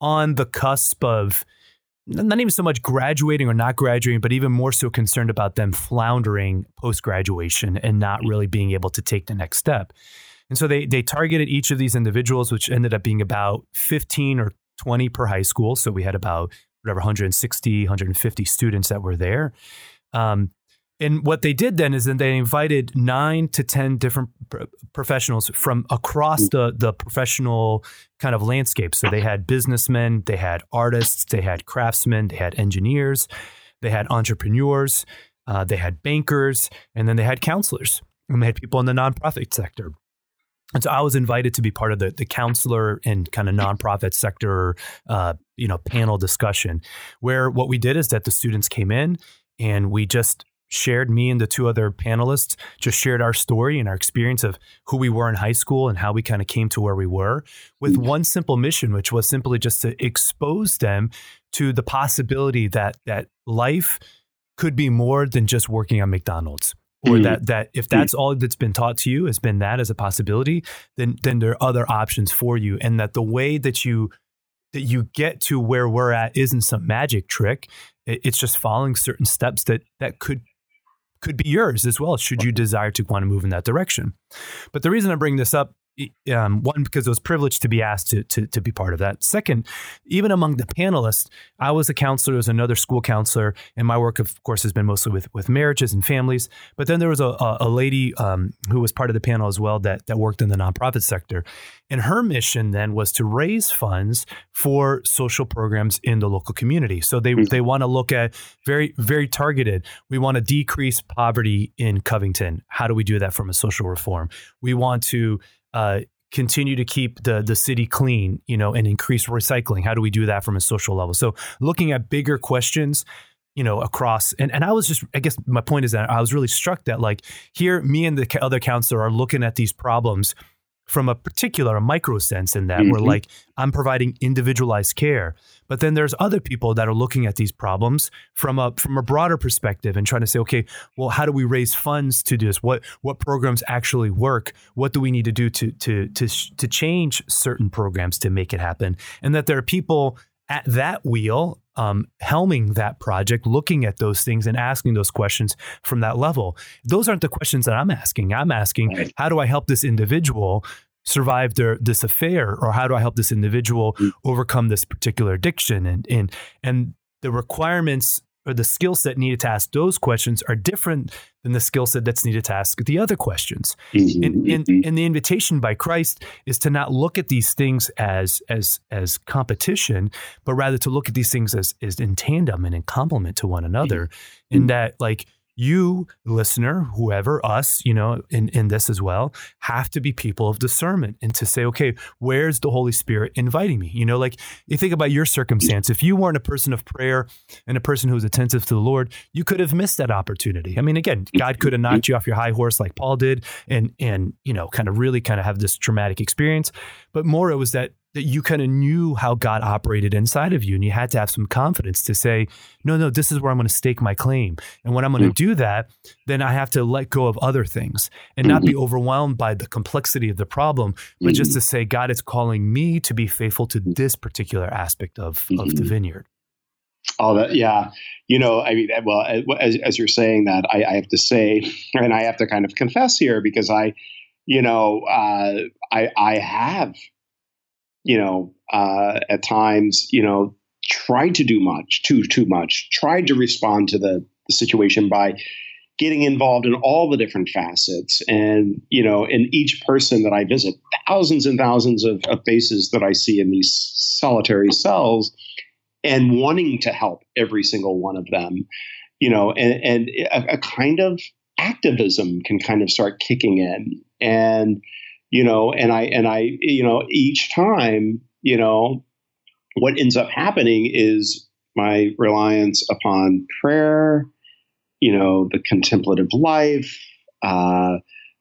on the cusp of not even so much graduating or not graduating, but even more so concerned about them floundering post graduation and not really being able to take the next step. And so they they targeted each of these individuals, which ended up being about 15 or 20 per high school. So we had about whatever 160, 150 students that were there. Um, and what they did then is then they invited nine to 10 different professionals from across the, the professional kind of landscape. So they had businessmen, they had artists, they had craftsmen, they had engineers, they had entrepreneurs, uh, they had bankers, and then they had counselors. And they had people in the nonprofit sector. And so I was invited to be part of the the counselor and kind of nonprofit sector, uh, you know, panel discussion, where what we did is that the students came in and we just shared me and the two other panelists just shared our story and our experience of who we were in high school and how we kind of came to where we were with mm-hmm. one simple mission which was simply just to expose them to the possibility that that life could be more than just working on McDonald's or mm-hmm. that that if that's all that's been taught to you has been that as a possibility, then then there are other options for you, and that the way that you that you get to where we're at isn't some magic trick. It's just following certain steps that that could could be yours as well, should you desire to want to move in that direction. But the reason I bring this up um, one because I was privileged to be asked to, to, to be part of that. Second, even among the panelists, I was a counselor, as another school counselor, and my work, of course, has been mostly with with marriages and families. But then there was a, a, a lady um, who was part of the panel as well that that worked in the nonprofit sector, and her mission then was to raise funds for social programs in the local community. So they mm-hmm. they want to look at very very targeted. We want to decrease poverty in Covington. How do we do that from a social reform? We want to uh, continue to keep the the city clean, you know, and increase recycling? How do we do that from a social level? So looking at bigger questions, you know, across and, and I was just I guess my point is that I was really struck that like here me and the other counselor are looking at these problems from a particular, a micro sense in that mm-hmm. we're like, I'm providing individualized care. But then there's other people that are looking at these problems from a from a broader perspective and trying to say, okay, well, how do we raise funds to do this? What what programs actually work? What do we need to do to to to to change certain programs to make it happen? And that there are people at that wheel um, helming that project, looking at those things and asking those questions from that level. Those aren't the questions that I'm asking. I'm asking, right. how do I help this individual survive their, this affair, or how do I help this individual mm. overcome this particular addiction? And and and the requirements or the skill set needed to ask those questions are different than the skill set that's needed to ask the other questions. Mm-hmm. And, and, mm-hmm. and, the invitation by Christ is to not look at these things as as as competition, but rather to look at these things as, as in tandem and in complement to one another. Mm-hmm. And that like you, listener, whoever, us, you know, in, in this as well, have to be people of discernment and to say, okay, where's the Holy Spirit inviting me? You know, like you think about your circumstance. If you weren't a person of prayer and a person who was attentive to the Lord, you could have missed that opportunity. I mean, again, God could have knocked you off your high horse like Paul did and and you know, kind of really kind of have this traumatic experience. But more it was that that you kind of knew how God operated inside of you. And you had to have some confidence to say, no, no, this is where I'm going to stake my claim. And when I'm going to mm-hmm. do that, then I have to let go of other things and not be mm-hmm. overwhelmed by the complexity of the problem, but mm-hmm. just to say, God is calling me to be faithful to this particular aspect of, of the vineyard. Oh, that yeah. You know, I mean, well, as, as you're saying that, I, I have to say, <laughs> and I have to kind of confess here because I, you know, uh, I I have, you know, uh, at times, you know, tried to do much, too too much, tried to respond to the, the situation by getting involved in all the different facets. And you know in each person that i visit thousands and thousands of, of faces that i see in these solitary cells and wanting to help every single one of them you know and, and a, a kind of activism can kind of start kicking in. And you know and i and i you know each time you know what ends up happening is my reliance upon prayer you know, the contemplative life, uh,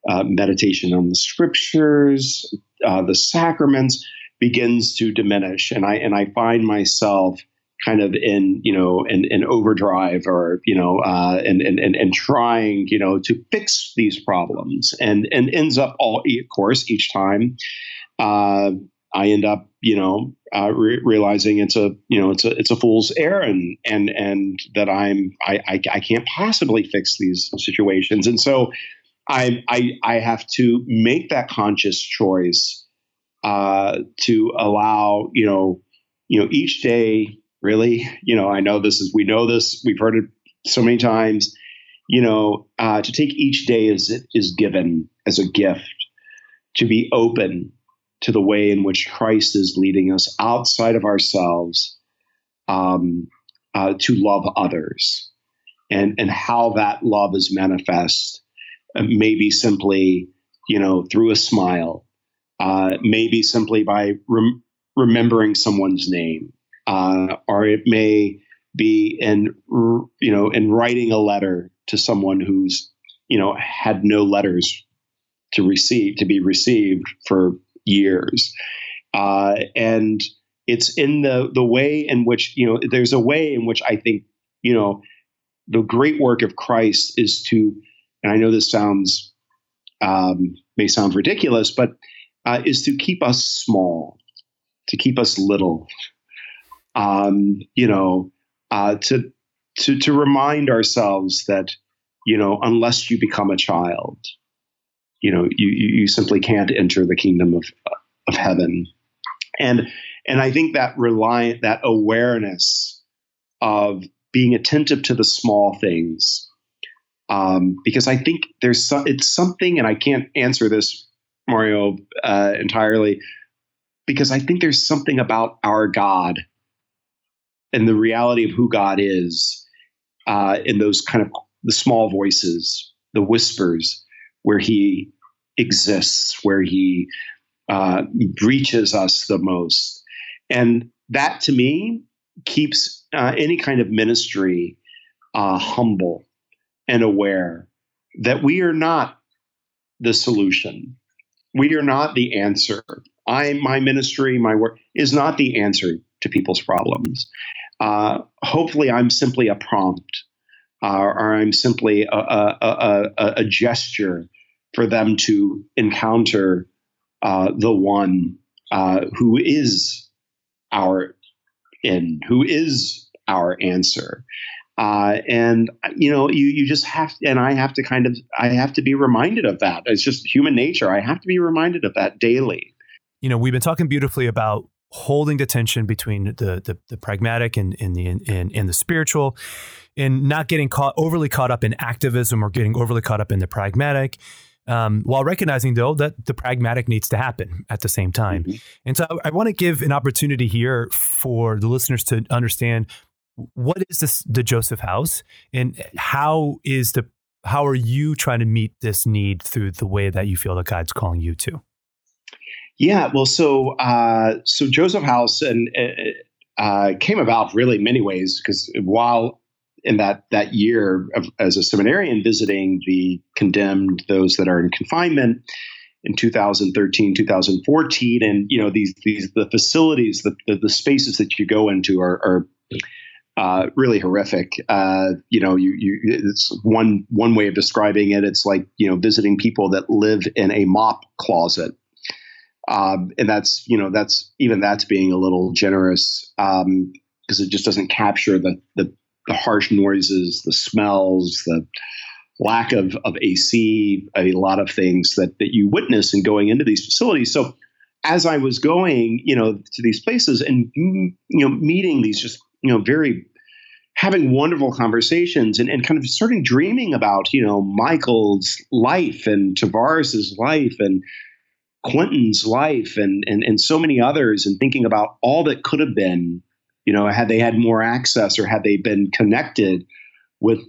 uh, meditation on the scriptures, uh, the sacraments begins to diminish, and I and I find myself kind of in you know in, in overdrive or you know uh, and, and and trying you know to fix these problems and and ends up all of course each time uh, I end up, you know, uh, re- realizing it's a, you know, it's a, it's a fool's errand, and and that I'm, I, I, I can't possibly fix these situations, and so I, I, I have to make that conscious choice uh, to allow, you know, you know, each day. Really, you know, I know this is, we know this, we've heard it so many times. You know, uh, to take each day as it is given as a gift, to be open to the way in which Christ is leading us outside of ourselves um, uh, to love others, and and how that love is manifest. Uh, maybe simply, you know, through a smile. Uh, maybe simply by rem- remembering someone's name, uh, or it may be in you know in writing a letter to someone who's you know had no letters to receive to be received for years. Uh, and it's in the the way in which you know there's a way in which I think you know the great work of Christ is to, and I know this sounds um, may sound ridiculous, but uh, is to keep us small, to keep us little, um, you know, uh, to to to remind ourselves that you know unless you become a child, you know, you, you simply can't enter the kingdom of, of heaven. And, and I think that reliant, that awareness of being attentive to the small things, um, because I think there's some, it's something, and I can't answer this, Mario, uh, entirely, because I think there's something about our God and the reality of who God is uh, in those kind of the small voices, the whispers, where he exists, where he uh, reaches us the most. And that to me keeps uh, any kind of ministry uh, humble and aware that we are not the solution. We are not the answer. I, my ministry, my work is not the answer to people's problems. Uh, hopefully, I'm simply a prompt, uh, or I'm simply a, a, a, a gesture for them to encounter uh, the one uh, who is our in, who is our answer. Uh, and you know, you you just have, and I have to kind of, I have to be reminded of that. It's just human nature. I have to be reminded of that daily. You know, we've been talking beautifully about holding the tension between the the, the pragmatic and, and the and, and the spiritual, and not getting caught overly caught up in activism or getting overly caught up in the pragmatic um, while recognizing though that the pragmatic needs to happen at the same time. Mm-hmm. And so I, I want to give an opportunity here for the listeners to understand what is this the Joseph House and how is the how are you trying to meet this need through the way that you feel that God's calling you to? Yeah, well, so uh, so Joseph House and uh, uh came about really many ways because while in that that year of, as a seminarian visiting the condemned, those that are in confinement in 2013, 2014, and you know these these the facilities, the the, the spaces that you go into are, are uh, really horrific. Uh, you know, you you it's one one way of describing it. It's like you know visiting people that live in a mop closet. Um, and that's you know that's even that's being a little generous. Um, because it just doesn't capture the, the, the harsh noises, the smells, the lack of, of AC, a lot of things that, that you witness in going into these facilities. So as I was going, you know, to these places and you know meeting these just you know very having wonderful conversations and, and kind of starting dreaming about you know Michael's life and Tavares's life and Quentin's life and and and so many others and thinking about all that could have been, you know, had they had more access or had they been connected with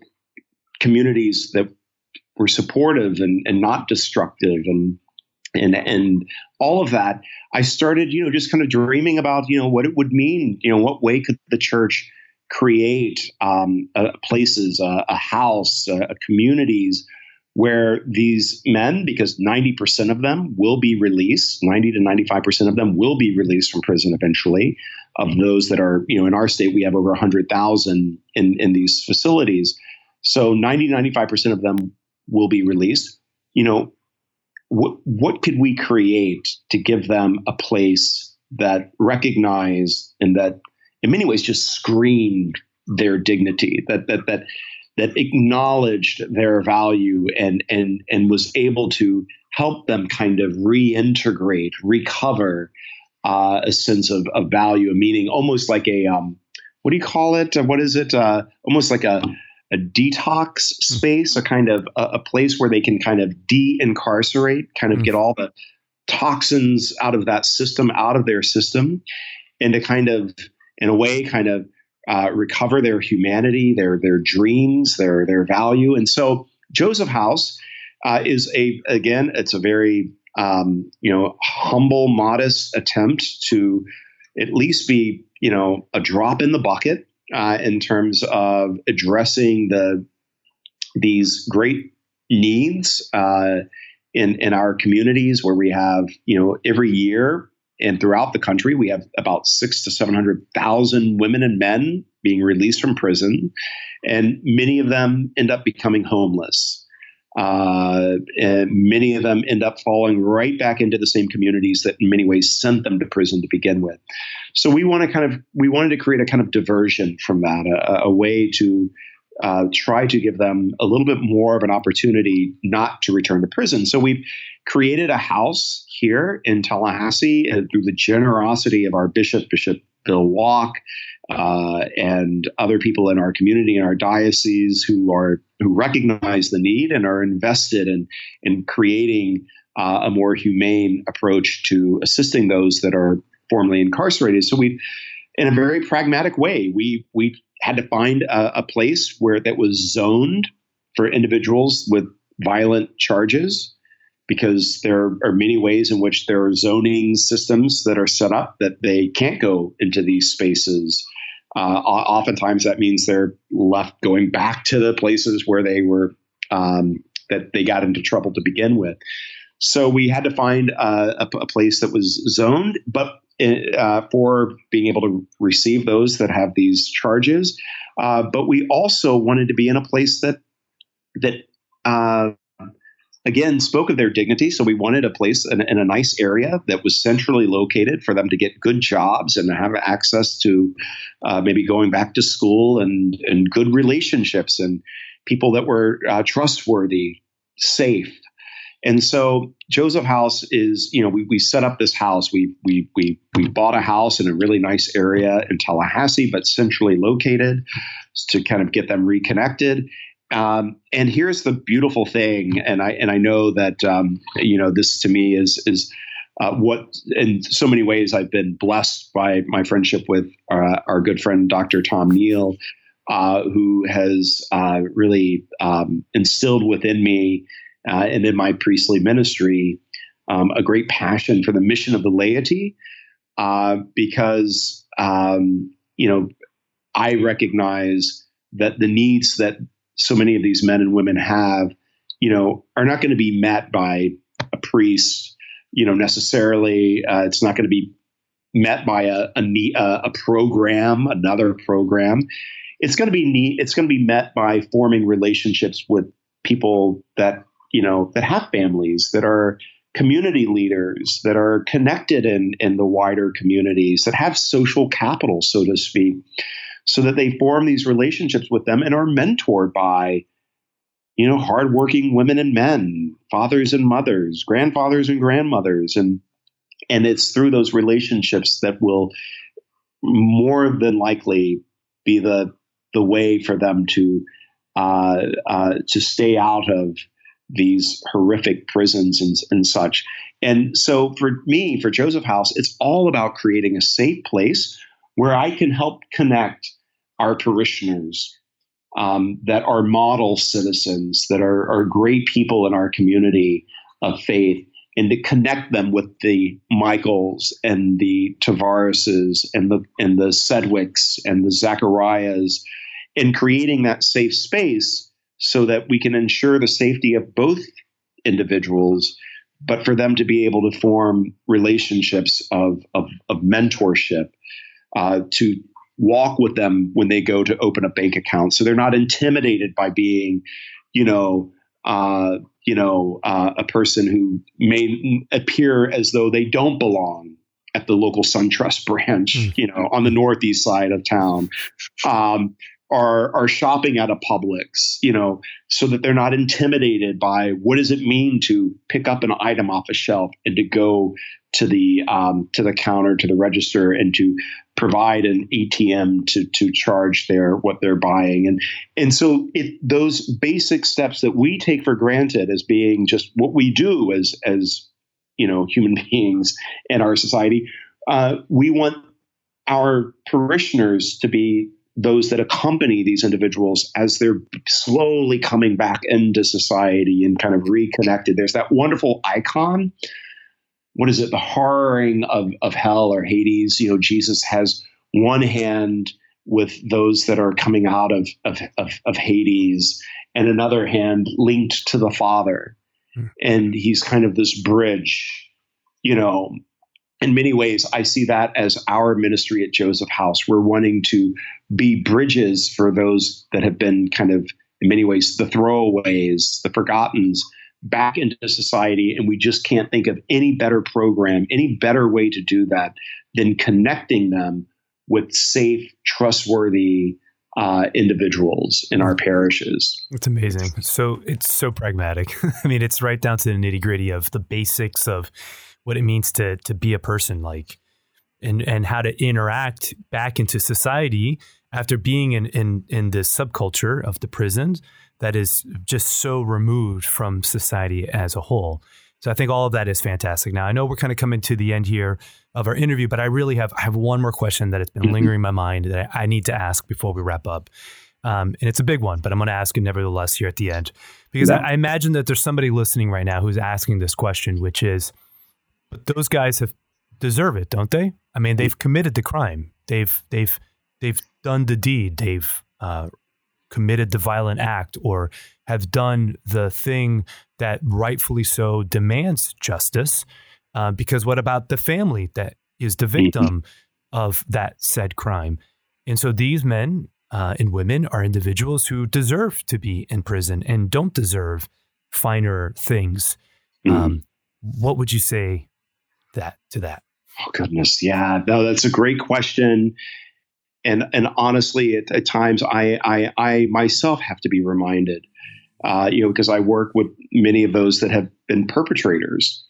communities that were supportive and, and not destructive and and and all of that i started you know just kind of dreaming about you know what it would mean you know what way could the church create um, uh, places uh, a house uh, communities where these men because 90% of them will be released 90 to 95% of them will be released from prison eventually. Of those that are you know in our state we have over 100000 in in these facilities. So 90 95% of them will be released. You know what, what could we create to give them a place that recognized and that in many ways just screamed their dignity that that that that acknowledged their value and and and was able to help them kind of reintegrate recover uh, a sense of, of value and meaning almost like a um, what do you call it what is it uh, almost like a a detox hmm. space, a kind of a, a place where they can kind of de-incarcerate, kind of mm. get all the toxins out of that system, out of their system, and to kind of, in a way, kind of uh, recover their humanity, their their dreams, their their value. And so Joseph House uh, is a again, it's a very um, you know humble, modest attempt to at least be you know a drop in the bucket uh, in terms of addressing the these great needs uh, in in our communities where we have you know every year and throughout the country we have about six to seven hundred thousand women and men being released from prison, and many of them end up becoming homeless. Uh, and many of them end up falling right back into the same communities that in many ways sent them to prison to begin with. So we want to kind of we wanted to create a kind of diversion from that, a, a way to uh, try to give them a little bit more of an opportunity not to return to prison. So we've created a house here in Tallahassee uh, through the generosity of our bishop, Bishop Bill Wack, uh, and other people in our community in our diocese who are who recognize the need and are invested in in creating uh, a more humane approach to assisting those that are formerly incarcerated. So we, in a very pragmatic way, we we had to find a, a place where that was zoned for individuals with violent charges because there are many ways in which there are zoning systems that are set up that they can't go into these spaces. Uh, oftentimes, that means they're left going back to the places where they were um, that they got into trouble to begin with. So we had to find a, a, place that was zoned, but uh, for being able to receive those that have these charges. Uh, but we also wanted to be in a place that that uh, again spoke of their dignity. So we wanted a place in, in, a nice area that was centrally located for them to get good jobs and have access to uh, maybe going back to school and and good relationships and people that were uh, trustworthy, safe. And so Joseph House is, you know, we, we set up this house. We we we we bought a house in a really nice area in Tallahassee, but centrally located to kind of get them reconnected. Um, and here's the beautiful thing, and I and I know that um, you know this to me is is uh, what in so many ways I've been blessed by my friendship with uh, our good friend Dr. Tom Neal, uh, who has uh, really um, instilled within me uh, and in my priestly ministry um, a great passion for the mission of the laity, uh, because um, you know I recognize that the needs that so many of these men and women have, you know, are not going to be met by a priest, you know, necessarily. Uh, it's not going to be met by a, a, a program, another program. It's going to be neat. It's going to be met by forming relationships with people that you know that have families that are community leaders that are connected in, in the wider communities that have social capital, so to speak, so that they form these relationships with them and are mentored by, you know, hardworking women and men, fathers and mothers, grandfathers and grandmothers, and and it's through those relationships that will more than likely be the the way for them to uh, uh, to stay out of these horrific prisons and, and such. And so for me, for Joseph House, it's all about creating a safe place where I can help connect our parishioners um, that are model citizens, that are, are great people in our community of faith, and to connect them with the Michaels and the Tavarises and the and the Sedwicks and the Zacharias, in creating that safe space so that we can ensure the safety of both individuals, but for them to be able to form relationships of, of, of mentorship, uh, to walk with them when they go to open a bank account. So they're not intimidated by being, you know, uh, you know, uh, a person who may appear as though they don't belong at the local SunTrust <laughs> branch, mm. you know, on the northeast side of town. Um, are are shopping at a Publix, you know, so that they're not intimidated by what does it mean to pick up an item off a shelf and to go to the um, to the counter to the register and to provide an ATM to to charge their what they're buying. And and so it, those basic steps that we take for granted as being just what we do as as you know human <laughs> beings in our society, uh, we want our parishioners to be those that accompany these individuals as they're slowly coming back into society and kind of reconnected. There's that wonderful icon. What is it? The harrowing of, of hell or Hades. You know, Jesus has one hand with those that are coming out of, of, of, of Hades and another hand linked to the Father. Hmm. And he's kind of this bridge, you know, in many ways, I see that as our ministry at Joseph House. We're wanting to be bridges for those that have been kind of, in many ways, the throwaways, the forgottens, back into society. And we just can't think of any better program, any better way to do that than connecting them with safe, trustworthy, uh, individuals in our parishes. It's amazing. So it's so pragmatic. <laughs> I mean, it's right down to the nitty gritty of the basics of what it means to to be a person like and and how to interact back into society after being in in in this subculture of the prisons that is just so removed from society as a whole. So I think all of that is fantastic. Now I know we're kind of coming to the end here of our interview, but I really have I have one more question that has been mm-hmm. lingering in my mind that I, I need to ask before we wrap up. Um, and it's a big one, but I'm going to ask it nevertheless here at the end because yeah. I, I imagine that there's somebody listening right now who's asking this question, which is, but those guys have deserve it, don't they? I mean, they've committed the crime. They've they've they've done the deed. They've uh, committed the violent act or have done the thing that rightfully so demands justice. Uh, because what about the family that is the mm-hmm. victim of that said crime? And so these men uh, and women are individuals who deserve to be in prison and don't deserve finer things. Mm-hmm. Um, what would you say that to that? Oh goodness, yeah, no, that's a great question, and and honestly, at, at times I, I I myself have to be reminded, uh, you know, because I work with many of those that have been perpetrators,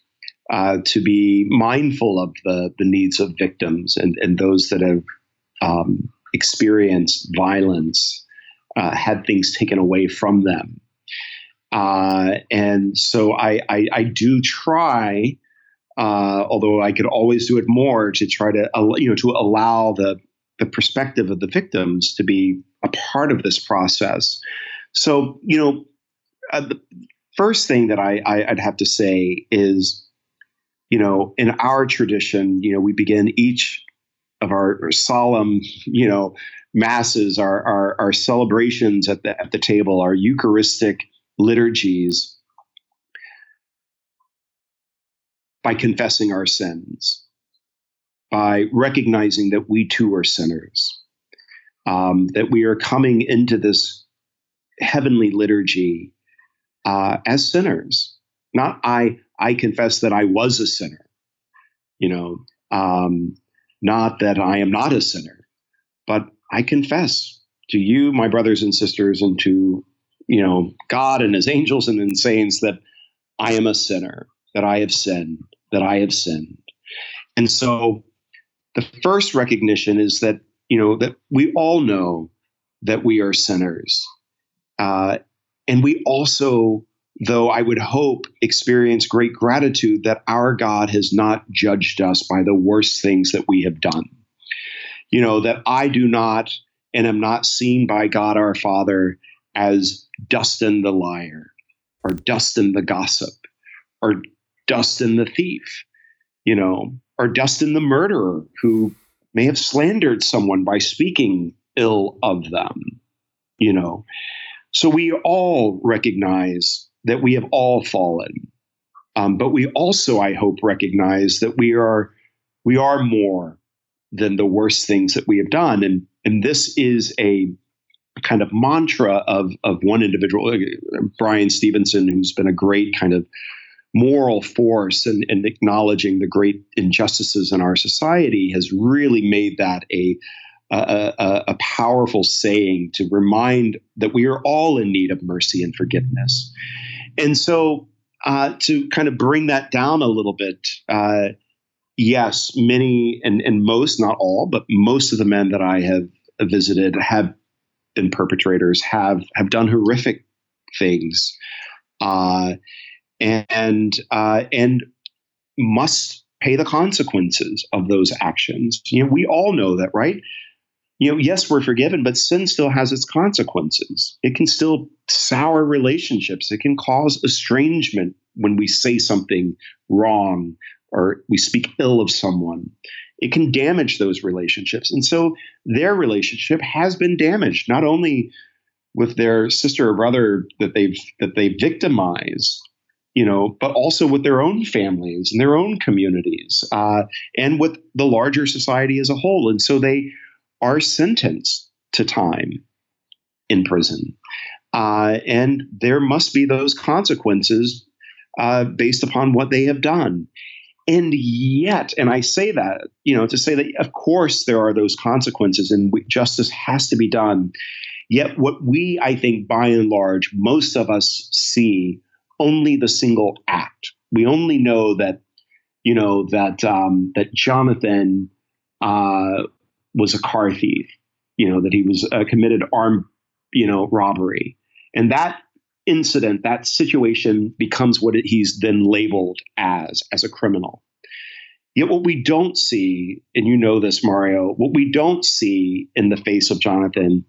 uh, to be mindful of the the needs of victims and and those that have um, experienced violence, uh, had things taken away from them. Uh, and so I, I, I do try uh, although I could always do it more to try to you know to allow the the perspective of the victims to be a part of this process. So you know, uh, the first thing that I, I I'd have to say is, you know, in our tradition, you know, we begin each of our, our solemn, you know, masses, our, our our celebrations at the at the table, our Eucharistic liturgies by confessing our sins, by recognizing that we too are sinners, um, that we are coming into this heavenly liturgy uh, as sinners. Not I I confess that I was a sinner. You know, um, not that I am not a sinner, but I confess to you, my brothers and sisters, and to you know God and His angels and His saints that I am a sinner, that I have sinned, that I have sinned. And so, the first recognition is that you know that we all know that we are sinners, uh, and we also though I would hope experience great gratitude that our God has not judged us by the worst things that we have done. You know, that I do not and am not seen by God our Father as Dustin the liar or Dustin the gossip or Dustin the thief, you know, or Dustin the murderer who may have slandered someone by speaking ill of them, you know. So we all recognize that we have all fallen. Um, but we also, I hope, recognize that we are we are more than the worst things that we have done, and and this is a kind of mantra of of one individual, Bryan Stevenson, who's been a great kind of moral force and, and acknowledging the great injustices in our society has really made that a a, a, a, powerful saying to remind that we are all in need of mercy and forgiveness. And so, uh, to kind of bring that down a little bit, uh, yes, many and, and most, not all, but most of the men that I have visited have been perpetrators, have have done horrific things, uh, and uh, and must pay the consequences of those actions. You know, we all know that, right? you know, yes, we're forgiven, but sin still has its consequences. It can still sour relationships. It can cause estrangement when we say something wrong or we speak ill of someone. It can damage those relationships. And so their relationship has been damaged, not only with their sister or brother that they've that they victimize, you know, but also with their own families and their own communities, uh, and with the larger society as a whole. And so they are sentenced to time in prison. Uh, and there must be those consequences uh, based upon what they have done. And yet, and I say that, you know, to say that, of course, there are those consequences and we, justice has to be done. Yet, what we, I think, by and large, most of us see only the single act. We only know that, you know, that um, that Jonathan uh, was a car thief, you know, that he was uh, committed armed, you know, robbery. And that incident, that situation becomes what it, he's then labeled as, as a criminal. Yet what we don't see, and you know this, Mario, what we don't see in the face of Jonathan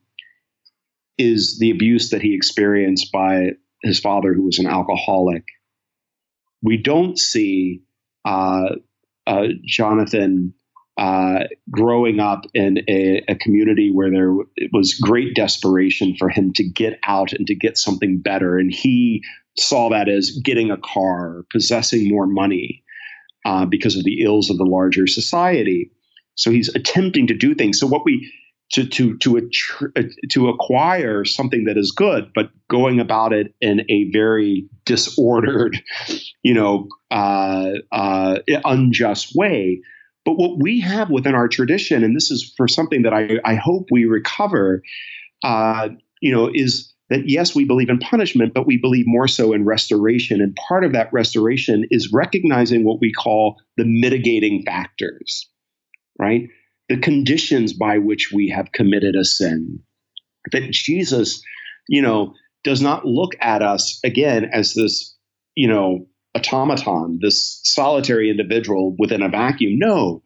is the abuse that he experienced by his father, who was an alcoholic. We don't see uh, uh, Jonathan uh, growing up in a, a, community where there was great desperation for him to get out and to get something better. And he saw that as getting a car, possessing more money uh, because of the ills of the larger society. So he's attempting to do things. So what we to to to to acquire something that is good, but going about it in a very disordered, you know, uh, uh unjust way but what we have within our tradition, and this is for something that I, I hope we recover, uh, you know, is that yes, we believe in punishment, but we believe more so in restoration. And part of that restoration is recognizing what we call the mitigating factors, right? The conditions by which we have committed a sin. That Jesus, you know, does not look at us again as this, you know, automaton, this solitary individual within a vacuum. No,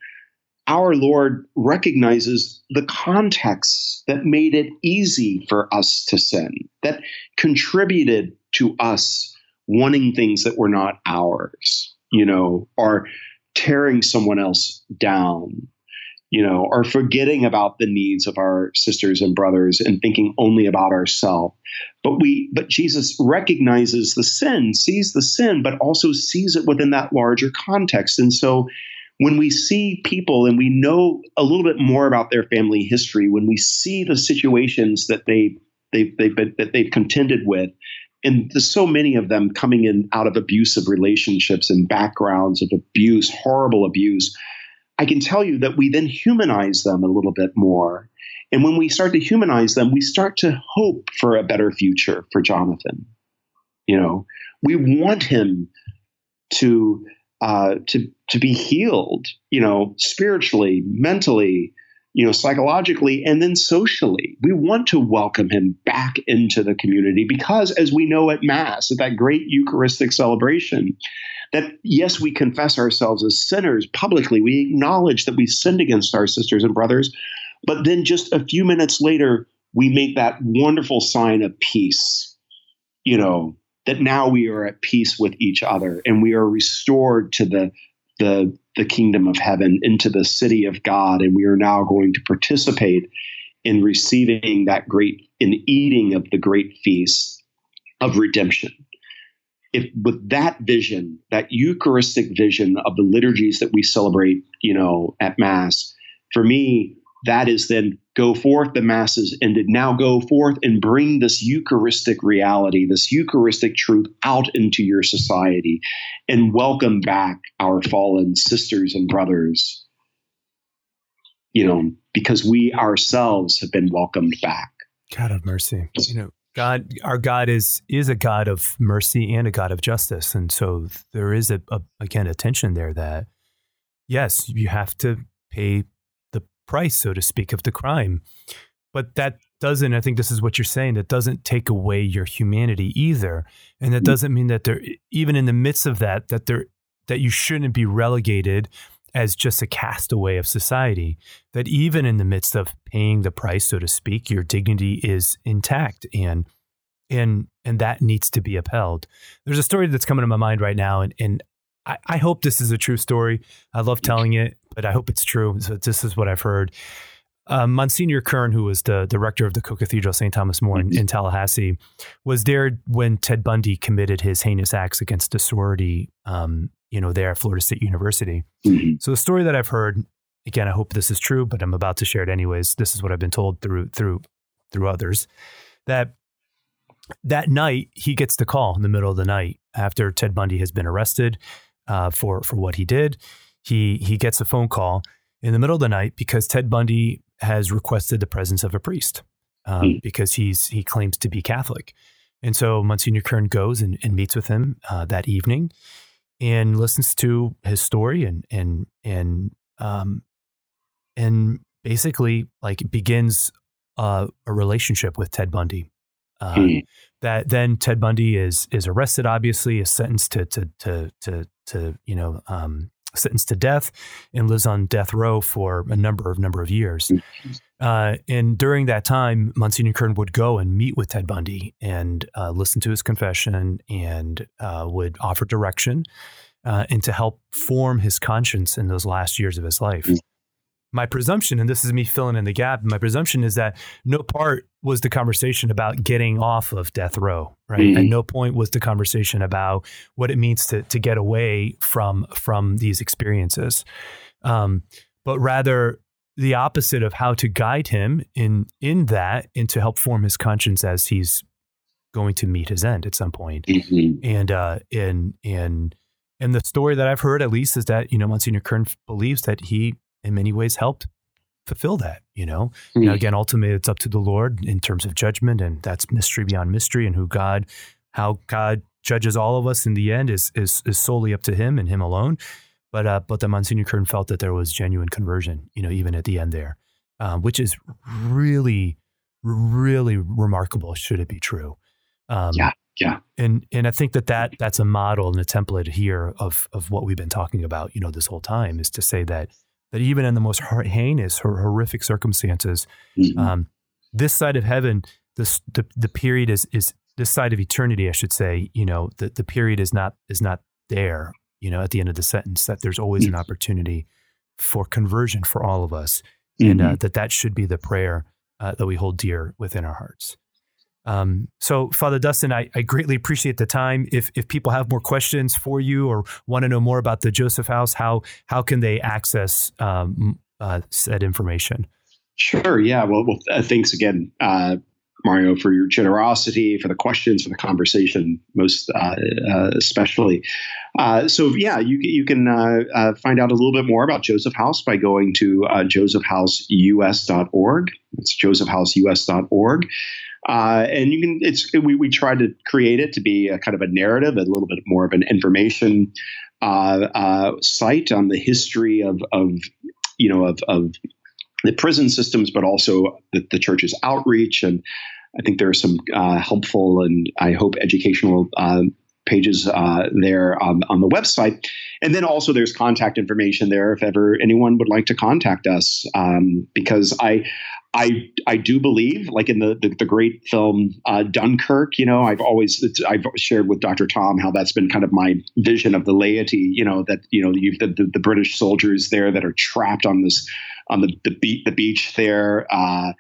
our Lord recognizes the context that made it easy for us to sin, that contributed to us wanting things that were not ours, you know, or tearing someone else down, you know, or forgetting about the needs of our sisters and brothers and thinking only about ourselves. But we but Jesus recognizes the sin, sees the sin, but also sees it within that larger context. And so when we see people and we know a little bit more about their family history, when we see the situations that they they've, they've been, that they've contended with, and there's so many of them coming in out of abusive relationships and backgrounds of abuse, horrible abuse. I can tell you that we then humanize them a little bit more. And when we start to humanize them, we start to hope for a better future for Jonathan. You know, we want him to uh, to to be healed. You know, spiritually, mentally, you know, psychologically and then socially. We want to welcome him back into the community because, as we know at Mass, at that great Eucharistic celebration, that yes, we confess ourselves as sinners publicly. We acknowledge that we sinned against our sisters and brothers. But then just a few minutes later, we make that wonderful sign of peace, you know, that now we are at peace with each other and we are restored to the the the kingdom of heaven into the city of God, and we are now going to participate in receiving that great, in eating of the great feast of redemption. If with that vision, that Eucharistic vision of the liturgies that we celebrate, you know, at Mass, for me, that is then go forth the masses and to now go forth and bring this Eucharistic reality, this Eucharistic truth out into your society and welcome back our fallen sisters and brothers. You know, because we ourselves have been welcomed back. God of mercy. You know, God, our God is is a God of mercy and a God of justice, and so there is a, a again a tension there that yes, you have to pay price, so to speak, of the crime. But that doesn't, I think this is what you're saying, that doesn't take away your humanity either. And that mm. doesn't mean that there, even in the midst of that, that there, that you shouldn't be relegated as just a castaway of society. That even in the midst of paying the price, so to speak, your dignity is intact and and and that needs to be upheld. There's a story that's coming to my mind right now, and and I, I hope this is a true story. I love telling it but I hope it's true. So this is what I've heard. Uh, Monsignor Kerr, who was the director of the Co-Cathedral St. Thomas More in, in, Tallahassee, was there when Ted Bundy committed his heinous acts against the sorority, um, you know, there at Florida State University. Mm-hmm. So the story that I've heard, again, I hope this is true, but I'm about to share it anyways. This is what I've been told through through through others that that night he gets the call in the middle of the night after Ted Bundy has been arrested uh, for for what he did he he gets a phone call in the middle of the night because Ted Bundy has requested the presence of a priest um, mm. because he's he claims to be Catholic, and so Monsignor Kerr goes and, and meets with him uh, that evening and listens to his story and and and um, and basically like begins uh, a relationship with Ted Bundy. Uh, mm. That then Ted Bundy is is arrested. Obviously, is sentenced to to to to, to you know um, sentenced to death and lives on death row for a number of number of years. Uh, and during that time, Monsignor Kerr would go and meet with Ted Bundy and uh, listen to his confession and uh, would offer direction uh, and to help form his conscience in those last years of his life. My presumption, and this is me filling in the gap, my presumption is that no part was the conversation about getting off of death row, right? Mm-hmm. At no point was the conversation about what it means to to get away from from these experiences, um, but rather the opposite of how to guide him in in that and to help form his conscience as he's going to meet his end at some point. Mm-hmm. And uh, and and and the story that I've heard, at least, is that you know Monsignor Kerr believes that he in many ways helped fulfill that you know mm-hmm. now again ultimately it's up to the lord in terms of judgment and that's mystery beyond mystery and who god how god judges all of us in the end is is, is solely up to him and him alone but uh, but the Monsignor Kerr felt that there was genuine conversion, you know, even at the end there, um, which is really, really remarkable. Should it be true? Um, yeah, yeah. And and I think that that that's a model and a template here of of what we've been talking about, you know, this whole time is to say that that even in the most heinous, or horrific circumstances, mm-hmm. um, this side of heaven, this the, the period is is this side of eternity, I should say. You know, the the period is not is not there. You know, at the end of the sentence, that there's always an opportunity for conversion for all of us, mm-hmm. and uh, that that should be the prayer uh, that we hold dear within our hearts. Um, so, Father Dustin, I, I, greatly appreciate the time. If if people have more questions for you or want to know more about the Joseph House, how how can they access um, uh, said information? Sure. Yeah. Well, well uh, thanks again. Uh, Mario, for your generosity, for the questions, for the conversation, most uh, uh, especially. Uh, so, yeah, you, you can find out a little bit more about Joseph House by going to josephhouseus.org. It's josephhouseus.org. Uh, and you can, it's, we, we try to create it to be a kind of a narrative, a little bit more of an information site on the history of, of you know, of, of the prison systems, but also the, the church's outreach. And I think there are some uh, helpful and I hope educational uh, pages uh, there on, on, the website. And then also there's contact information there if ever anyone would like to contact us, um, because I, I I do believe, like in the the, the great film uh, Dunkirk, you know, I've always I've shared with Dr. Tom how that's been kind of my vision of the laity, you know, that you know the, the, the British soldiers there that are trapped on this on the the, beat, the beach there, uh,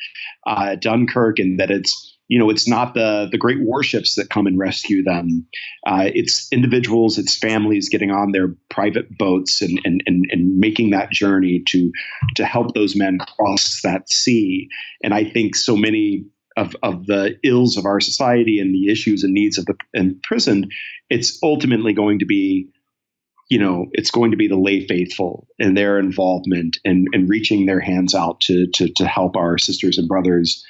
uh, Dunkirk, and that it's you know it's not the the great warships that come and rescue them. Uh, it's individuals it's families getting on their private boats and, and and and making that journey to to help those men cross that sea. And i think so many of, of the ills of our society and the issues and needs of the imprisoned it's ultimately going to be you know it's going to be the lay faithful and their involvement and, and reaching their hands out to, to to help our sisters and brothers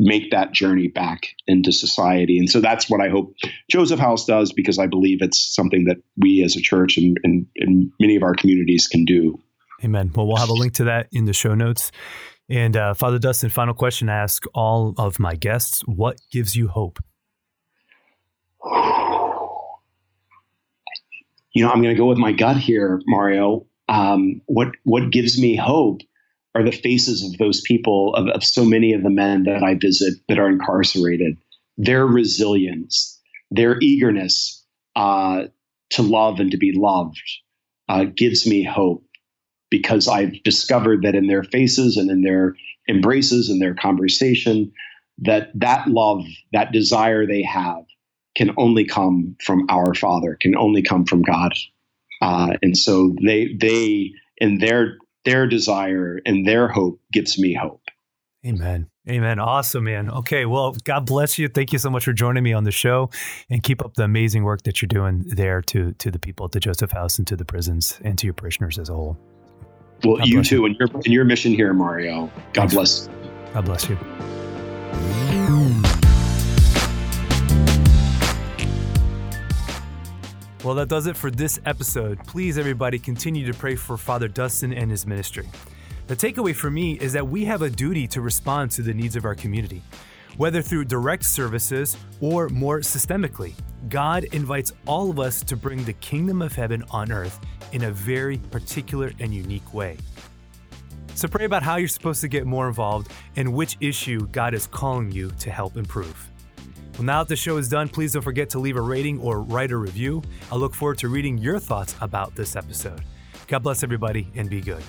make that journey back into society. And so that's what I hope Joseph House does because I believe it's something that we as a church and, and, and many of our communities can do. Amen. Well, we'll have a link to that in the show notes. And uh, Father Dustin, final question I ask all of my guests What gives you hope? You know, I'm going to go with my gut here, Mario. Um, what what gives me hope are the faces of those people, of, of so many of the men that I visit that are incarcerated. Their resilience, their eagerness uh, to love and to be loved uh, gives me hope because I've discovered that in their faces and in their embraces and their conversation, that that love, that desire they have, can only come from our Father, can only come from God. Uh, and so they they in their their desire and their hope gives me hope. Amen. Amen. Awesome, man. Okay. Well, God bless you. Thank you so much for joining me on the show and keep up the amazing work that you're doing there to, to the people at the Joseph House and to the prisons and to your parishioners as a whole. Well, God you too, you. and your, and your mission here, Mario. God Thanks. bless. God bless you. Well, that does it for this episode. Please, everybody, continue to pray for Father Dustin and his ministry. The takeaway for me is that we have a duty to respond to the needs of our community. Whether through direct services or more systemically, God invites all of us to bring the kingdom of heaven on earth in a very particular and unique way. So pray about how you're supposed to get more involved and which issue God is calling you to help improve. Well, now that the show is done, please don't forget to leave a rating or write a review. I look forward to reading your thoughts about this episode. God bless everybody and be good.